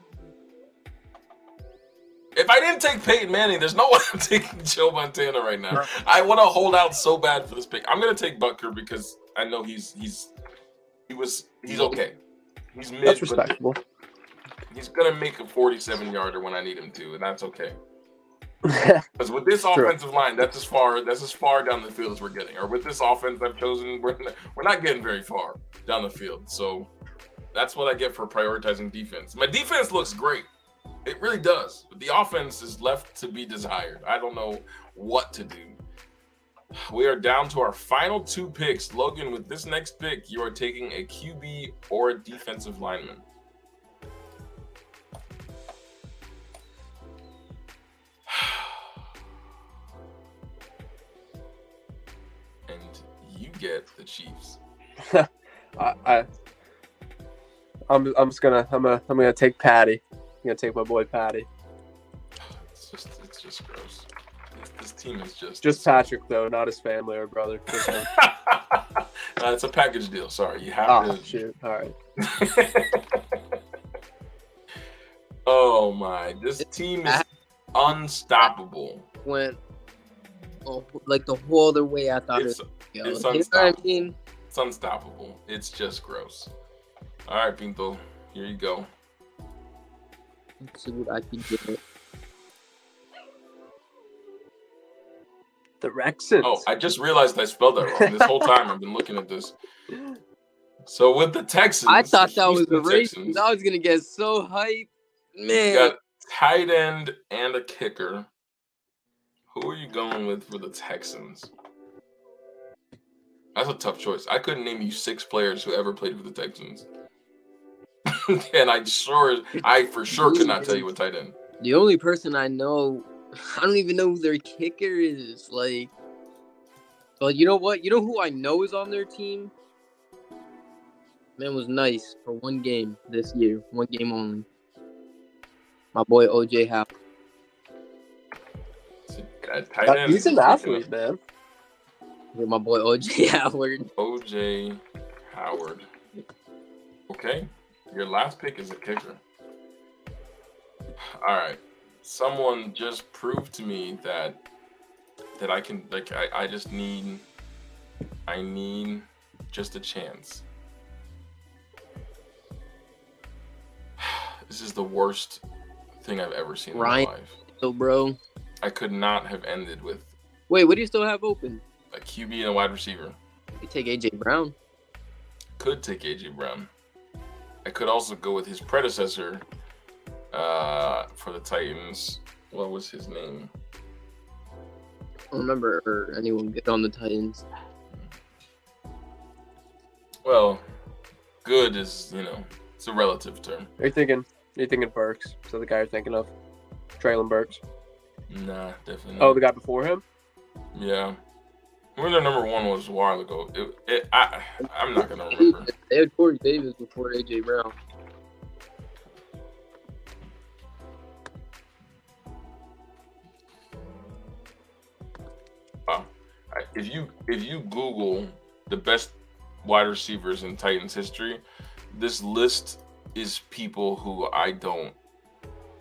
If I didn't take Peyton Manning, there's no way I'm taking Joe Montana right now. I want to hold out so bad for this pick. I'm gonna take Butker because I know he's he's he was he's okay. He's mid, That's but respectable. he's gonna make a 47 yarder when I need him to, and that's okay. Because with this offensive line, that's as far that's as far down the field as we're getting. Or with this offense I've chosen, we're not, we're not getting very far down the field. So that's what I get for prioritizing defense. My defense looks great. It really does. But the offense is left to be desired. I don't know what to do. We are down to our final two picks. Logan, with this next pick, you are taking a QB or a defensive lineman. And you get the Chiefs. I, I, I'm, I'm just gonna, I'm gonna, I'm gonna take Patty. I'm gonna take my boy Patty. It's just, it's just gross. This, this team is just, Just Patrick though, not his family or brother. Just uh, it's a package deal. Sorry, you have Ah, to. shoot. All right. Oh my, this team is unstoppable. Went oh, like the whole other way I thought It's it would go. it's You know what I unstoppable. mean? it's unstoppable. It's just gross. All right, Pinto, here you go. Let's see what I can get. The Rexons. Oh, I just realized I spelled that wrong. This whole time I've been looking at this. So with the Texans, I thought the that was the Houston race. Texans, I was gonna get so hyped, you man. got tight end and a kicker. Who are you going with for the Texans? That's a tough choice. I couldn't name you six players who ever played for the Texans. and I sure, I for sure could not tell you what tight end. The only person I know, I don't even know who their kicker is. Like, but you know what? You know who I know is on their team? Man was nice for one game this year, one game only. My boy OJ Howard. A tight end. he's an athlete, man. Yeah, my boy OJ Howard. OJ Howard. Okay, your last pick is a kicker. All right, someone just proved to me that that I can like I, I just need I need just a chance. This is the worst thing I've ever seen Ryan. in my life. So, bro, I could not have ended with wait, what do you still have open? a QB and a wide receiver. You take AJ Brown. could take AJ Brown. I could also go with his predecessor uh, for the Titans. What was his name? I don't remember anyone good on the Titans. Well, good is you know it's a relative term. Are you thinking? Are you thinking Burks? So the guy you're thinking of, Treylon Burks. Nah, definitely. Oh, the guy before him. yeah. Who their number one was a while ago. It, it, I, I'm not gonna remember. They had Corey Davis before AJ Brown. Uh, I- If you if you Google the best wide receivers in Titans history, this list is people who I don't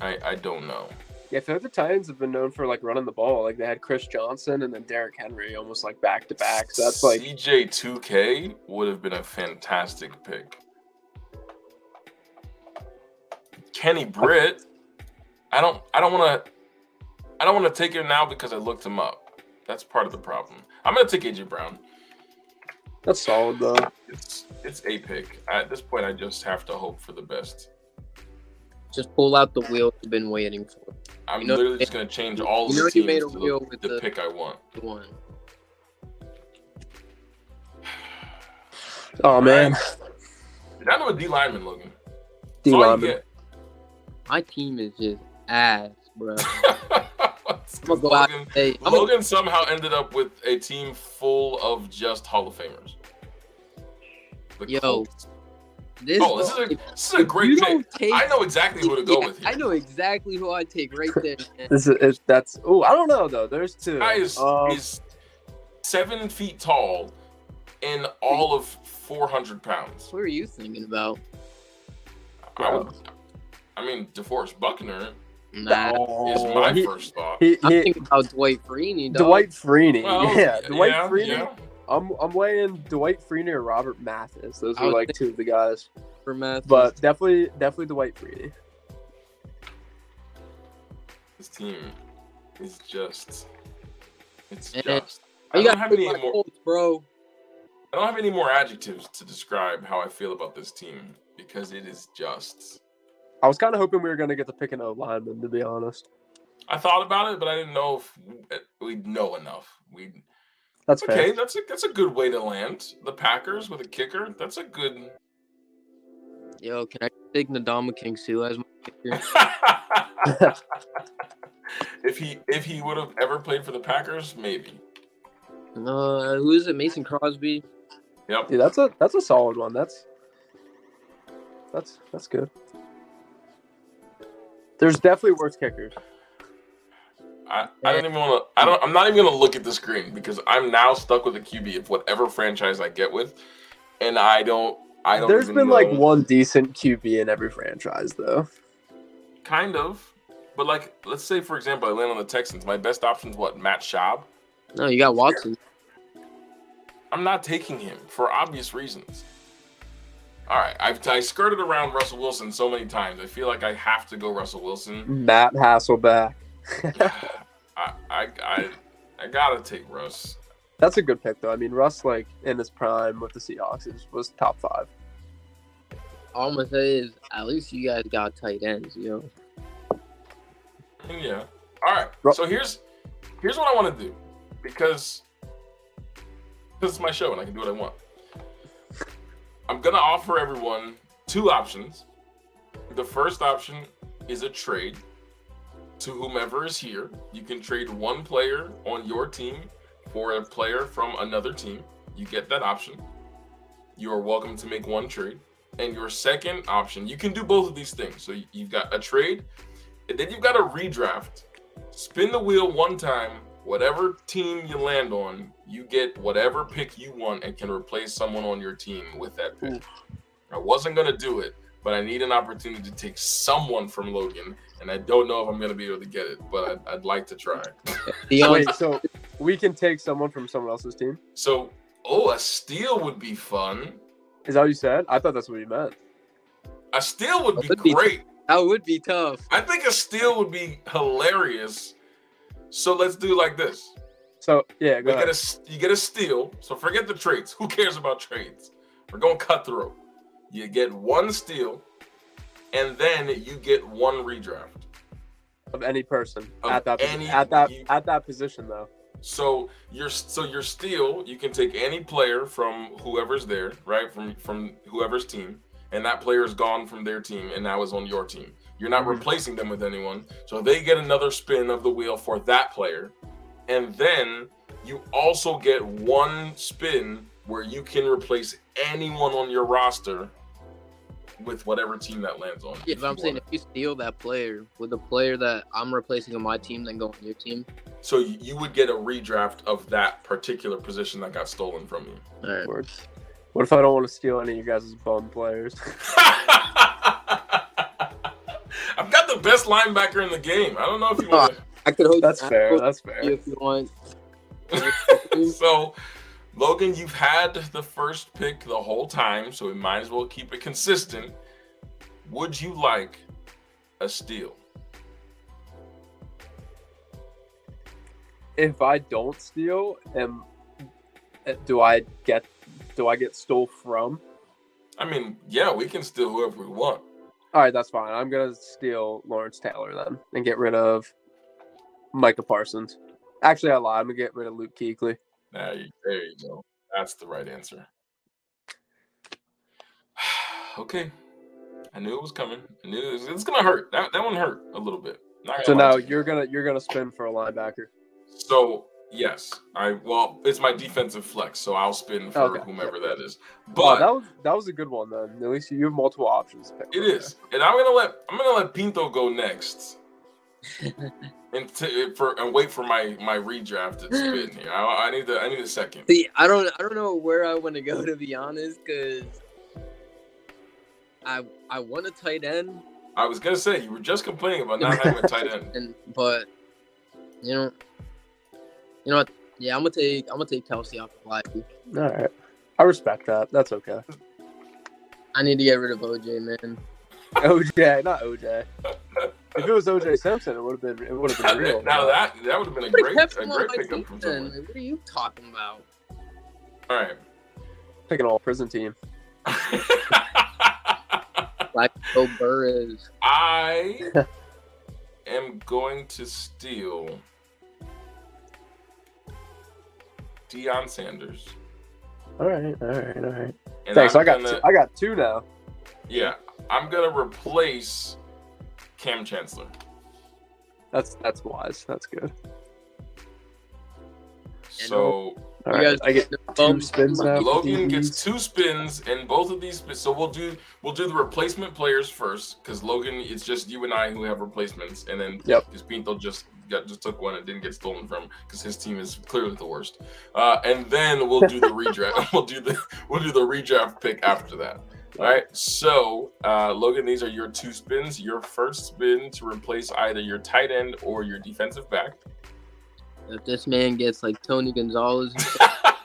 I I don't know. Yeah, I feel like the Titans have been known for like running the ball. Like they had Chris Johnson and then Derrick Henry almost like back to back. So that's like CJ 2K would have been a fantastic pick. Kenny Britt, I don't I don't want to I don't want to take him now because I looked him up. That's part of the problem. I'm gonna take AJ Brown. that's solid though. It's it's a pick. At this point, I just have to hope for the best. Just pull out the wheel you've been waiting for. I'm You know- literally just gonna change all you of know the you made a to wheel the, with the the- pick I want. One. Oh man, You're down to a D lineman, Logan. D That's all you lineman. My team is just ass, bro. I'm gonna 'cause go Logan, and say, I'm gonna, somehow ended up with a team full of just Hall of Famers. The Yo, Colts. This. Oh, this is a this is a great you pick. take- I know exactly who to go Yeah, with here. I know exactly who I take right there. This is is- that's. Oh, I don't know though. There's two. Guy is, Um, is seven feet tall and all of four hundred pounds. What are you thinking about? I would. I mean, DeForest Buckner Nah, oh, is my he- first thought. He, I'm thinking about Dwight Freeney. Dog. Dwight Freeney. Well, yeah, Dwight yeah, Freeney. yeah. I'm I'm weighing Dwight Freeney or Robert Mathis. Those I are like two of the guys. for Matthews. But definitely definitely Dwight Freeney. This team is just. It's And- just. I you don't have any more. Colts, bro. I don't have any more adjectives to describe how I feel about this team because it is just. I was kind of hoping we were gonna get to pick an O lineman, to be honest. I thought about it, but I didn't know if we'd know enough. We That's okay. fair. That's a that's a good way to land. The Packers with a kicker. That's a good. Yo, can I take Ndamukong Suh as my kicker? if he if he would have ever played for the Packers, maybe. Uh, who is it? Mason Crosby. Yep. Dude, that's a that's a solid one. That's that's that's good. There's definitely worse kickers. I, I don't even want to. I don't. I'm not even gonna look at the screen because I'm now stuck with a QB of whatever franchise I get with, and I don't. I don't. There's been like one decent QB in every franchise, though. kind of. But like, let's say for example, I land on the Texans. My best option is what? Matt Schaub. No, you got Watson. I'm not taking him for obvious reasons. All right, I've I skirted around Russell Wilson so many times. I feel like I have to go Russell Wilson. Matt Hasselbeck. I, I I I gotta take Russ. That's a good pick though. I mean, Russ like in his prime with the Seahawks is, was top five. All I'm gonna say is at least you guys got tight ends, you know. Yeah. All right. Ru- So here's here's what I want to do because this is my show and I can do what I want. I'm gonna offer everyone two options. The first option is a trade to whomever is here. You can trade one player on your team for a player from another team. You get that option. You are welcome to make one trade. And your second option, you can do both of these things. So you've got a trade, and then you've got a redraft. Spin the wheel one time. Whatever team you land on, you get whatever pick you want and can replace someone on your team with that pick. I wasn't gonna do it, but I need an opportunity to take someone from Logan, and I don't know if I'm gonna be able to get it, but I'd, I'd like to try. Deion, Wait, so we can take someone from someone else's team? So, oh, a steal would be fun. Is that what you said? I thought that's what you meant. A steal would That be would be- great. that would be tough. I think a steal would be hilarious. So let's do like this. So yeah, We go get ahead. a s- you get a steal. So forget the trades. Who cares about trades? We're going cutthroat. You get one steal, and then you get one redraft. of any person Of at that any- at that you- at that position though. So your so your steal, you can take any player from whoever's there, right? From from whoever's team, and that player is gone from their team and now is on your team. You're not Mhm. replacing them with anyone, so they get another spin of the wheel for that player, and then you also get one spin where you can replace anyone on your roster with whatever team that lands on. Yeah, if but I'm saying if you steal that player, with the player that I'm replacing on my team then go on your team? so you you would get a redraft of that particular position that got stolen from you. All right. Word. What if I don't want to steal any of you guys' bum players? I've got the best linebacker in the game. I don't know if you want I could hold That's I fair. That's fair. if you want. so, Logan, you've had the first pick the whole time, so we might as well keep it consistent. Would you like a steal? If I don't steal, am eh, do I get do I get stole from? I mean, yeah, we can steal whoever we want. All right, that's fine. I'm gonna steal Lawrence Taylor then and get rid of Micah Parsons. Actually, I lied. I'm gonna get rid of Luke Kuechly. There you, there you go. That's the right answer. okay. I knew it was coming. I knew it was, it's gonna hurt. That, that one hurt a little bit. So now to you. you're gonna you're gonna spin for a linebacker. So yes, I well, it's my defensive flex, so I'll spin for Okay. whomever that is. But that was that was a good one then. At least you have multiple options. it from and I'm gonna let I'm gonna let Pinto go next, and t- eh, for and wait for my my redraft to spin here. I, I need the I need a second. See, I don't, I don't know where I want to go to be honest, because I, I want a tight end, I was gonna say you were just complaining about not having a tight end. and but, you know, you know what? Yeah, I'm gonna take, I'm gonna take Kelce off the line. All right, I respect that. That's okay. I need to get rid of OJ, man. OJ, not OJ. If it was OJ Simpson, it would have been it would have been real. now that that would have been a great kept a great my pickup from then. someone. What are you talking about? All right. pick an all prison team. Like Bill Burr is. I am going to steal Deion Sanders. All right, all right, all right. And Thanks. I'm I got gonna, two, I got two now. yeah, I'm gonna replace Kam Chancellor. That's that's wise. That's good. So All You guys I get the two bums- spins now. Logan gets two spins, and both of these. So we'll do we'll do the replacement players first, because Logan, it's just you and I who have replacements, and then Yep. because Pinto just got just took one and didn't get stolen from, because his team is clearly the worst. Uh, and then we'll do the redraft. we'll do the we'll do the redraft pick after that. All right. So, uh, Logan, these are your two spins. Your first spin to replace either your tight end or your defensive back. If this man gets like Tony Gonzalez,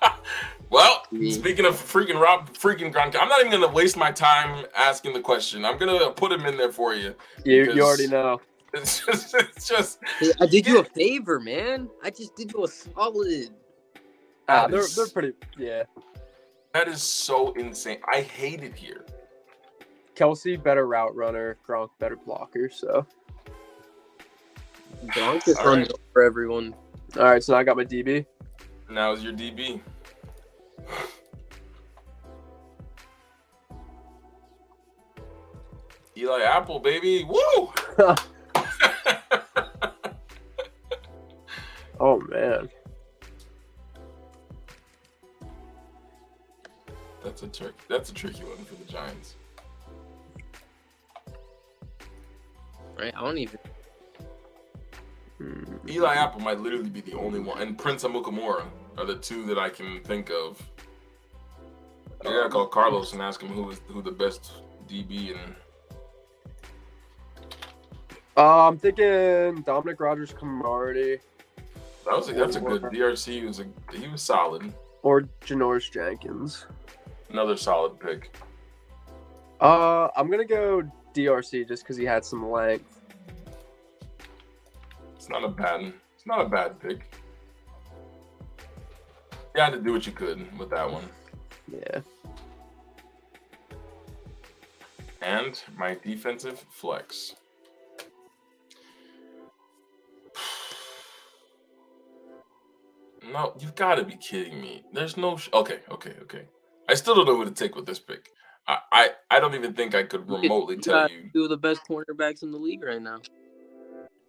well, Me. speaking of freaking Rob, freaking Gronk, I'm not even gonna waste my time asking the question. I'm gonna put him in there for you. You, you already know. It's just, it's just Hey, I did you a favor, man. I just did you a solid. That they're they're pretty. Yeah, that is so insane. I hate it here. Kelce better route runner, Gronk better blocker. So Gronk just All runs right. over everyone. all right, so now I got my DB. Now is your DB. Eli Apple, baby. Woo! Oh man, that's a trick. That's a tricky one for the Giants. Right? I don't even. Hmm. Eli Apple might literally be the only one, and Prince Amukamara are the two that I can think of. I gotta call Carlos and ask him who is who the best DB and Uh, I'm thinking Dominique Rodgers-Cromartie that was a, that's a good DRC. Was a he was solid. or Janoris Jenkins. Another solid pick. Uh, I'm gonna go DRC just because he had some length. It's not a bad. It's not a bad pick. You had to do what you could with that one. Yeah. And my defensive flex. No, you've got to be kidding me. There's no. Sh- okay, okay, okay. I still don't know who to take with this pick. I, I, I don't even think I could remotely You tell you. Two of the best cornerbacks in the league right now.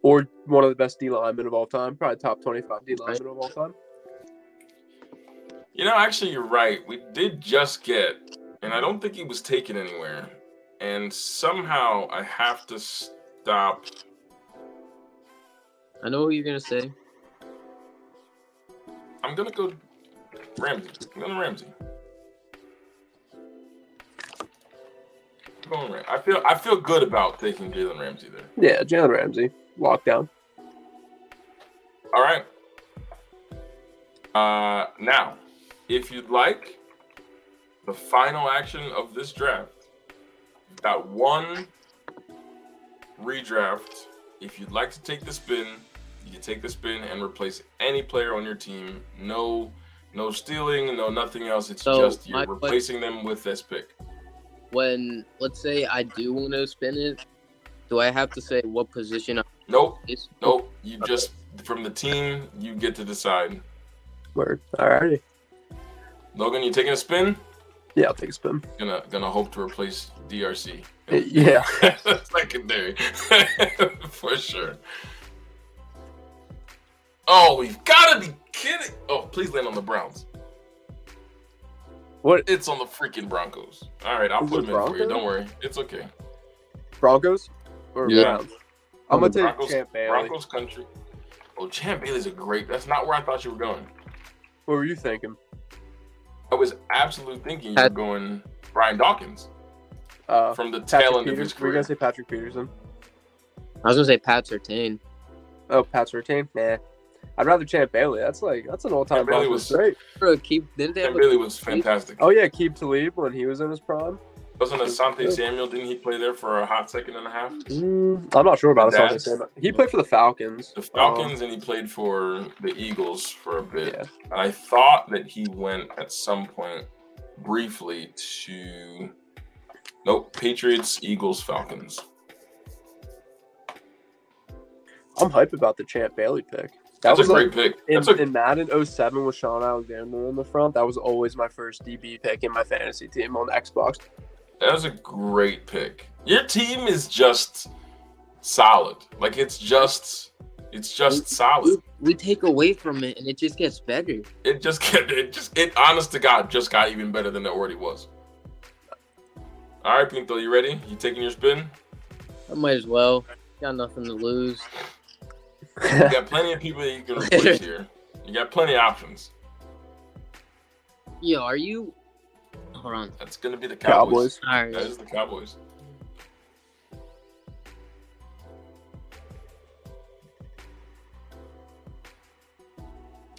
Or one of the best D linemen of all time, probably top 25 D linemen of all time. You know, actually, you're right. We did just get, and I don't think he was taken anywhere. And somehow I have to stop. I know who you're gonna say. I'm gonna go Ramsey. I'm going to Ramsey. I'm going Ram- I feel I feel good about taking Jalen Ramsey there. Yeah, Jalen Ramsey, lockdown. All right. Uh, now, if you'd like the final action of this draft, you've got one redraft. If you'd like to take the spin, you can take the spin and replace any player on your team. No, no stealing, no nothing else. It's So, just you're my que- replacing them with this pick. When let's say I do want to spin it, do I have to say what position I Nope, is? nope. You just from the team, you get to decide. Word. Alrighty. Logan, you taking a spin? Yeah, I'll take a spin. Gonna gonna hope to replace DRC. Yeah. Secondary. For sure. Oh, we've gotta be kidding. Oh, please land on the Browns. What? It's on the freaking Broncos. All right, I'll Is put it them in for you. Don't worry. It's okay. Broncos or Yeah. Browns? I'm gonna take Broncos, Champ Bailey. Broncos country. Oh, Champ Bailey's a great. That's not where I thought you were going. What were you thinking? I was absolutely thinking you were going Brian Dawkins Uh, from the tail Patrick end of his Peters. We're gonna say Patrick Peterson. I was gonna say Pat Surtain. Oh, Pat Surtain? Nah. I'd rather Champ Bailey. That's like that's an all-time Champ Bailey was- great. Bro, keep didn't they Champ Bailey was fantastic. Oh yeah, Aqib Talib when he was in his prime. Wasn't Asante Samuel? Didn't he play there for a hot second and a half? Mm, I'm not sure about That's- this. He played for the Falcons. The Falcons, and he played for the Eagles for a Um, bit. yeah. And I thought that he went at some point briefly to nope Patriots, Eagles, Falcons. I'm hype about the Champ Bailey pick. That That's a great like, pick. in, a in Madden 07 with Shaun Alexander in the front. That was always my first DB pick in my fantasy team on Xbox. that was a great pick. Your team is just solid. Like it's just it's just we, solid. we take away from it and it just gets better. It just get it just it honest to God just got even better than it already was. All right, Pinto, you ready? You taking your spin? I might as well. Got nothing to lose. You got plenty of people that you can replace here. You got plenty of options. Yo, are you Hold on. That's gonna be the Cowboys. Cowboys. All right. That is the Cowboys.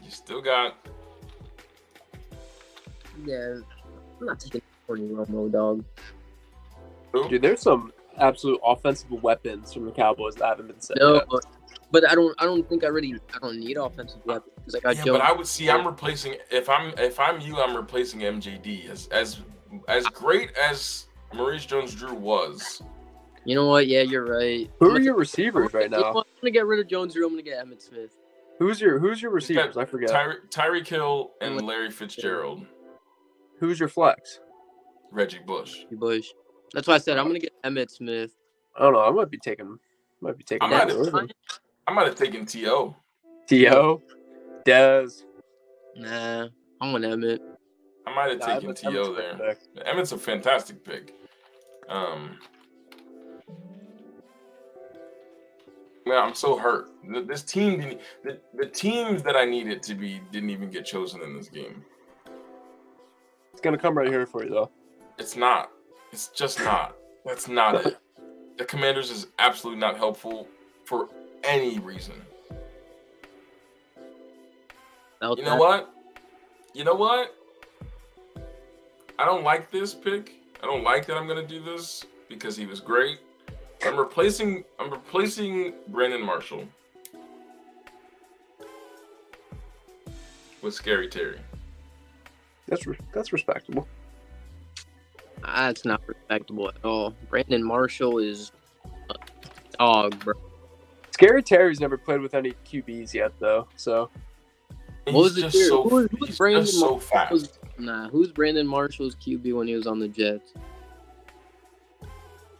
You still got Yeah. I'm not taking Tony Romo, dog. Dude, there's some absolute offensive weapons from the Cowboys that haven't been said No, yet. But, but I don't. I don't think I really. I don't need offensive weapons because I Yeah, Joe. but I would see. I'm replacing. If I'm if I'm you, I'm replacing MJD as as as great as Maurice Jones-Drew was. You know what? Yeah, you're right. Who I'm are gonna- your receivers right now? what? I'm gonna get rid of Jones. Drew. I'm gonna get Emmitt Smith. Who's your Who's your receivers? I forget. Tyre Tyreek Hill and Larry Fitzgerald, Who's your flex? Reggie Bush. Reggie Bush. That's why I said I'm gonna get Emmitt Smith. I don't know. I might be taking. Might be taking I might that. have- over. I might have taken To. T.O. Dez. Nah, I'm on Emmitt. I might have Nah, taken Emmitt's- To Emmitt's there. pick. Emmitt's a fantastic pick. Um, man, I'm so hurt. This team, didn't, the the teams that I needed to be didn't even get chosen in this game. It's gonna come right here for you though. It's not. It's just not. That's not it. The Commanders is absolutely not helpful for any reason. That was- You know what? You know what? I don't like this pick. I don't like that I'm gonna do this because he was great. I'm replacing I'm replacing Brandon Marshall with Scary Terry. That's re- that's respectable. That's not respectable at all. Brandon Marshall is a dog, bro. Scary Terry's never played with any QBs yet though, so He's What was it just so Who was- who was Brandon just so Marshall? fast. Nah, who's Brandon Marshall's QB when he was on the Jets?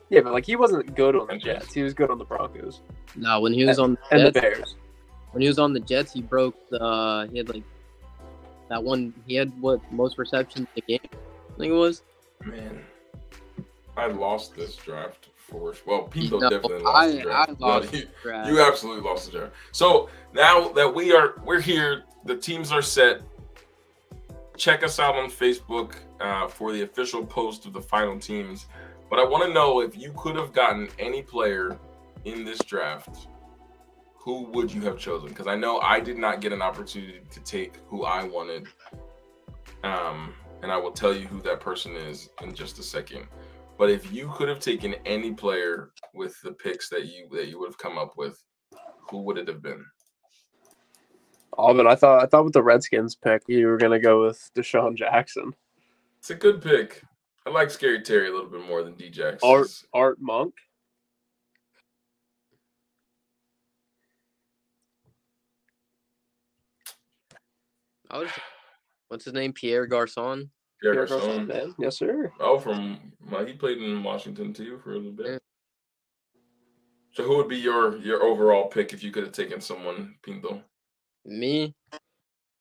yeah, but like he wasn't good on the Jets. He was good on the Broncos Nah, when he was on the and the Bears. when he was on the Jets, he broke the. Uh, he had like that one. He had what most receptions in the game? I think it was. Man, I lost this draft for well, people No, definitely lost I, the I draft. lost you, draft. you absolutely lost the draft. So now that we are we're here, the teams are set. Check us out on Facebook uh, for the official post of the final teams. But I want to know if you could have gotten any player in this draft, who would you have chosen? Because I know I did not get an opportunity to take who I wanted. Um, and I will tell you who that person is in just a second. But if you could have taken any player with the picks that you that you would have come up with, who would it have been? Oh, but I thought I thought with the Redskins pick you were gonna go with DeSean Jackson. It's a good pick. I like Scary Terry a little bit more than Djax. Art Art Monk. I was. What's his name? Pierre Garcon. Pierre Pierre Garcon. Garçon. Yes, sir. Oh, from well, he played in Washington too for a little Yeah. bit. So who would be your your overall pick if you could have taken someone, Pinto? Me.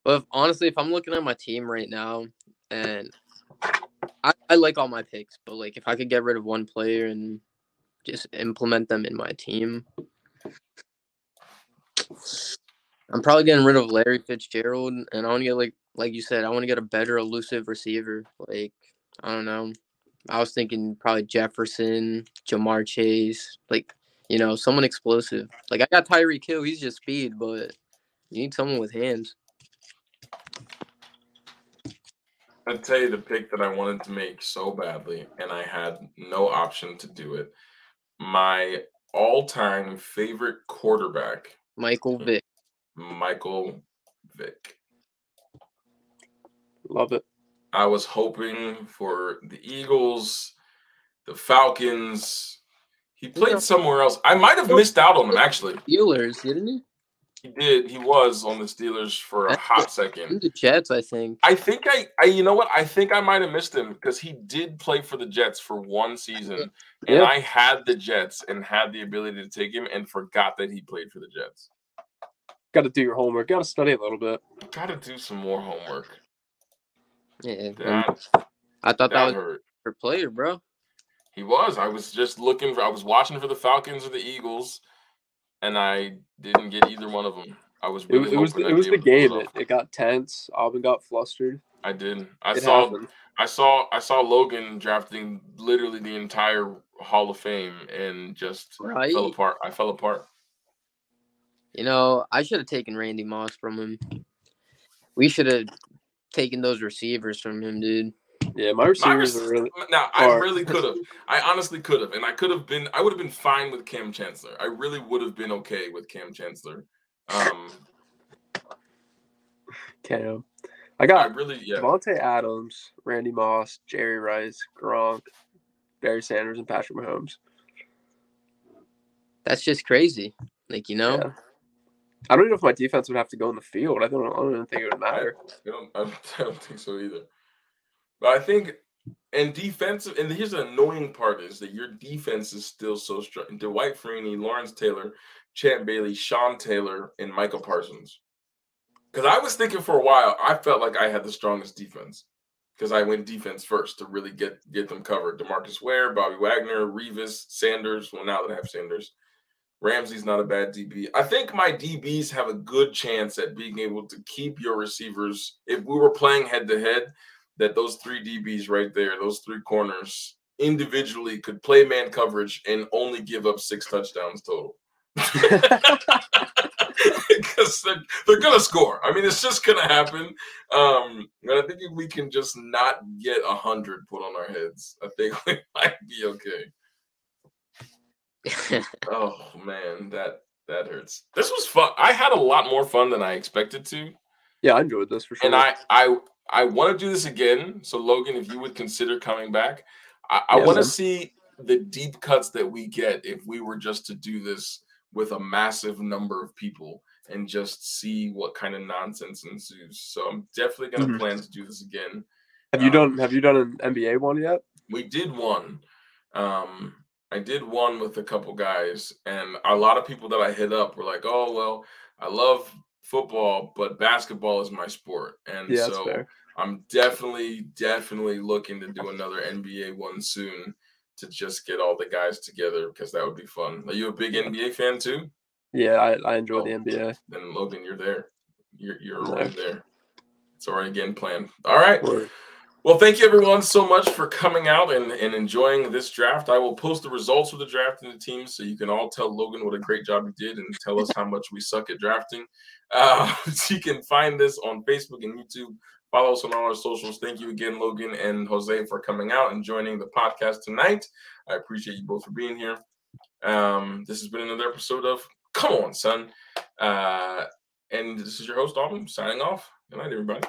But if, honestly, if I'm looking at my team right now, and I, I like all my picks, but like if I could get rid of one player and just implement them in my team, I'm probably getting rid of Larry Fitzgerald, and I want to get like like you said, I want to get a better elusive receiver. Like I don't know, I was thinking probably Jefferson, Ja'Marr Chase, like you know someone explosive. Like I got Tyreek Hill, he's just speed, but you need someone with hands. I'd tell you the pick that I wanted to make so badly, and I had no option to do it. My all-time favorite quarterback, Michael Vick. Michael Vick. Love it. I was hoping for the Eagles, the Falcons. He played Yeah. somewhere else. I might have missed out on him actually. Steelers, didn't he? He did. He was on the Steelers for a That's hot In second. the Jets, I think. I think I, I you know what? I think I might have missed him because he did play for the Jets for one season, and Yeah. I had the Jets and had the ability to take him and forgot that he played for the Jets. Got to do your homework. Got to study a little bit. Got to do some more homework. Yeah. That, I thought that that was hurt. for player, bro. He was. I was just looking for. I was watching for the Falcons or the Eagles, and I didn't get either one of them. I was It, really it was it I'd was the able to pull game. it It, it got tense. Aubyn got flustered. I did. I It saw. happened. I saw. I saw Logan drafting literally the entire Hall of Fame and just Right. fell apart. I fell apart. You know, I should have taken Randy Moss from him. We should have taken those receivers from him, dude. Yeah, my My receivers rec- are really. now I really could have. I honestly could have, and I could have been. I would have been fine with Kam Chancellor. I really would have been okay with Kam Chancellor. Um, Kam. I I got really, yeah. Davante Adams, Randy Moss, Jerry Rice, Gronk, Barry Sanders, and Patrick Mahomes. That's just crazy. Like, you know? Yeah. I don't even know if my defense would have to go in the field. I don't. I don't even think it would matter. I don't, I don't, think so either. But I think, and defensive, and here's the annoying part is that your defense is still so strong. Dwight Freeney, Lawrence Taylor, Champ Bailey, Sean Taylor, and Micah Parsons. Because I was thinking for a while, I felt like I had the strongest defense because I went defense first to really get get them covered. DeMarcus Ware, Bobby Wagner, Revis, Sanders. Well, now that I have Sanders, Ramsey's not a bad DB. I think my DBs have a good chance at being able to keep your receivers. If we were playing head to head, that those three DBs right there, those three corners individually could play man coverage and only give up six touchdowns total. because they're, they're gonna score. I mean, it's just gonna happen. Um, and I think if we can just not get a hundred put on our heads, I think we might be okay. Oh man, that that hurts. This was fun. I had a lot more fun than I expected to, Yeah, I enjoyed this for sure. and I I I want to do this again. So Logan, if you would consider coming back, I, I Yeah, want to see the deep cuts that we get if we were just to do this with a massive number of people and just see what kind of nonsense ensues. So I'm definitely going to Mhm. plan to do this again. have you um, done Have you done an NBA one yet? We did one. Um, I did one with a couple guys, and a lot of people that I hit up were like, "Oh, well, I love football, but basketball is my sport." And Yeah, so. I'm definitely, definitely looking to do another NBA one soon to just get all the guys together because that would be fun. Are you a big NBA fan too? Yeah, I, I enjoy Oh. the NBA. Then Logan, you're there. You're you're right there. It's already getting planned. All right. Well, thank you everyone so much for coming out and, and enjoying this draft. I will post the results of the draft and the teams so you can all tell Logan what a great job he did and tell us how much we suck at drafting. Uh, you can find this on Facebook and YouTube. Follow us on all our socials. Thank you again, Logan and Jose, for coming out and joining the podcast tonight. I appreciate you both for being here. Um, this has been another episode of Come On, Son. Uh, and this is your host, Aubyn, signing off. Good night, everybody.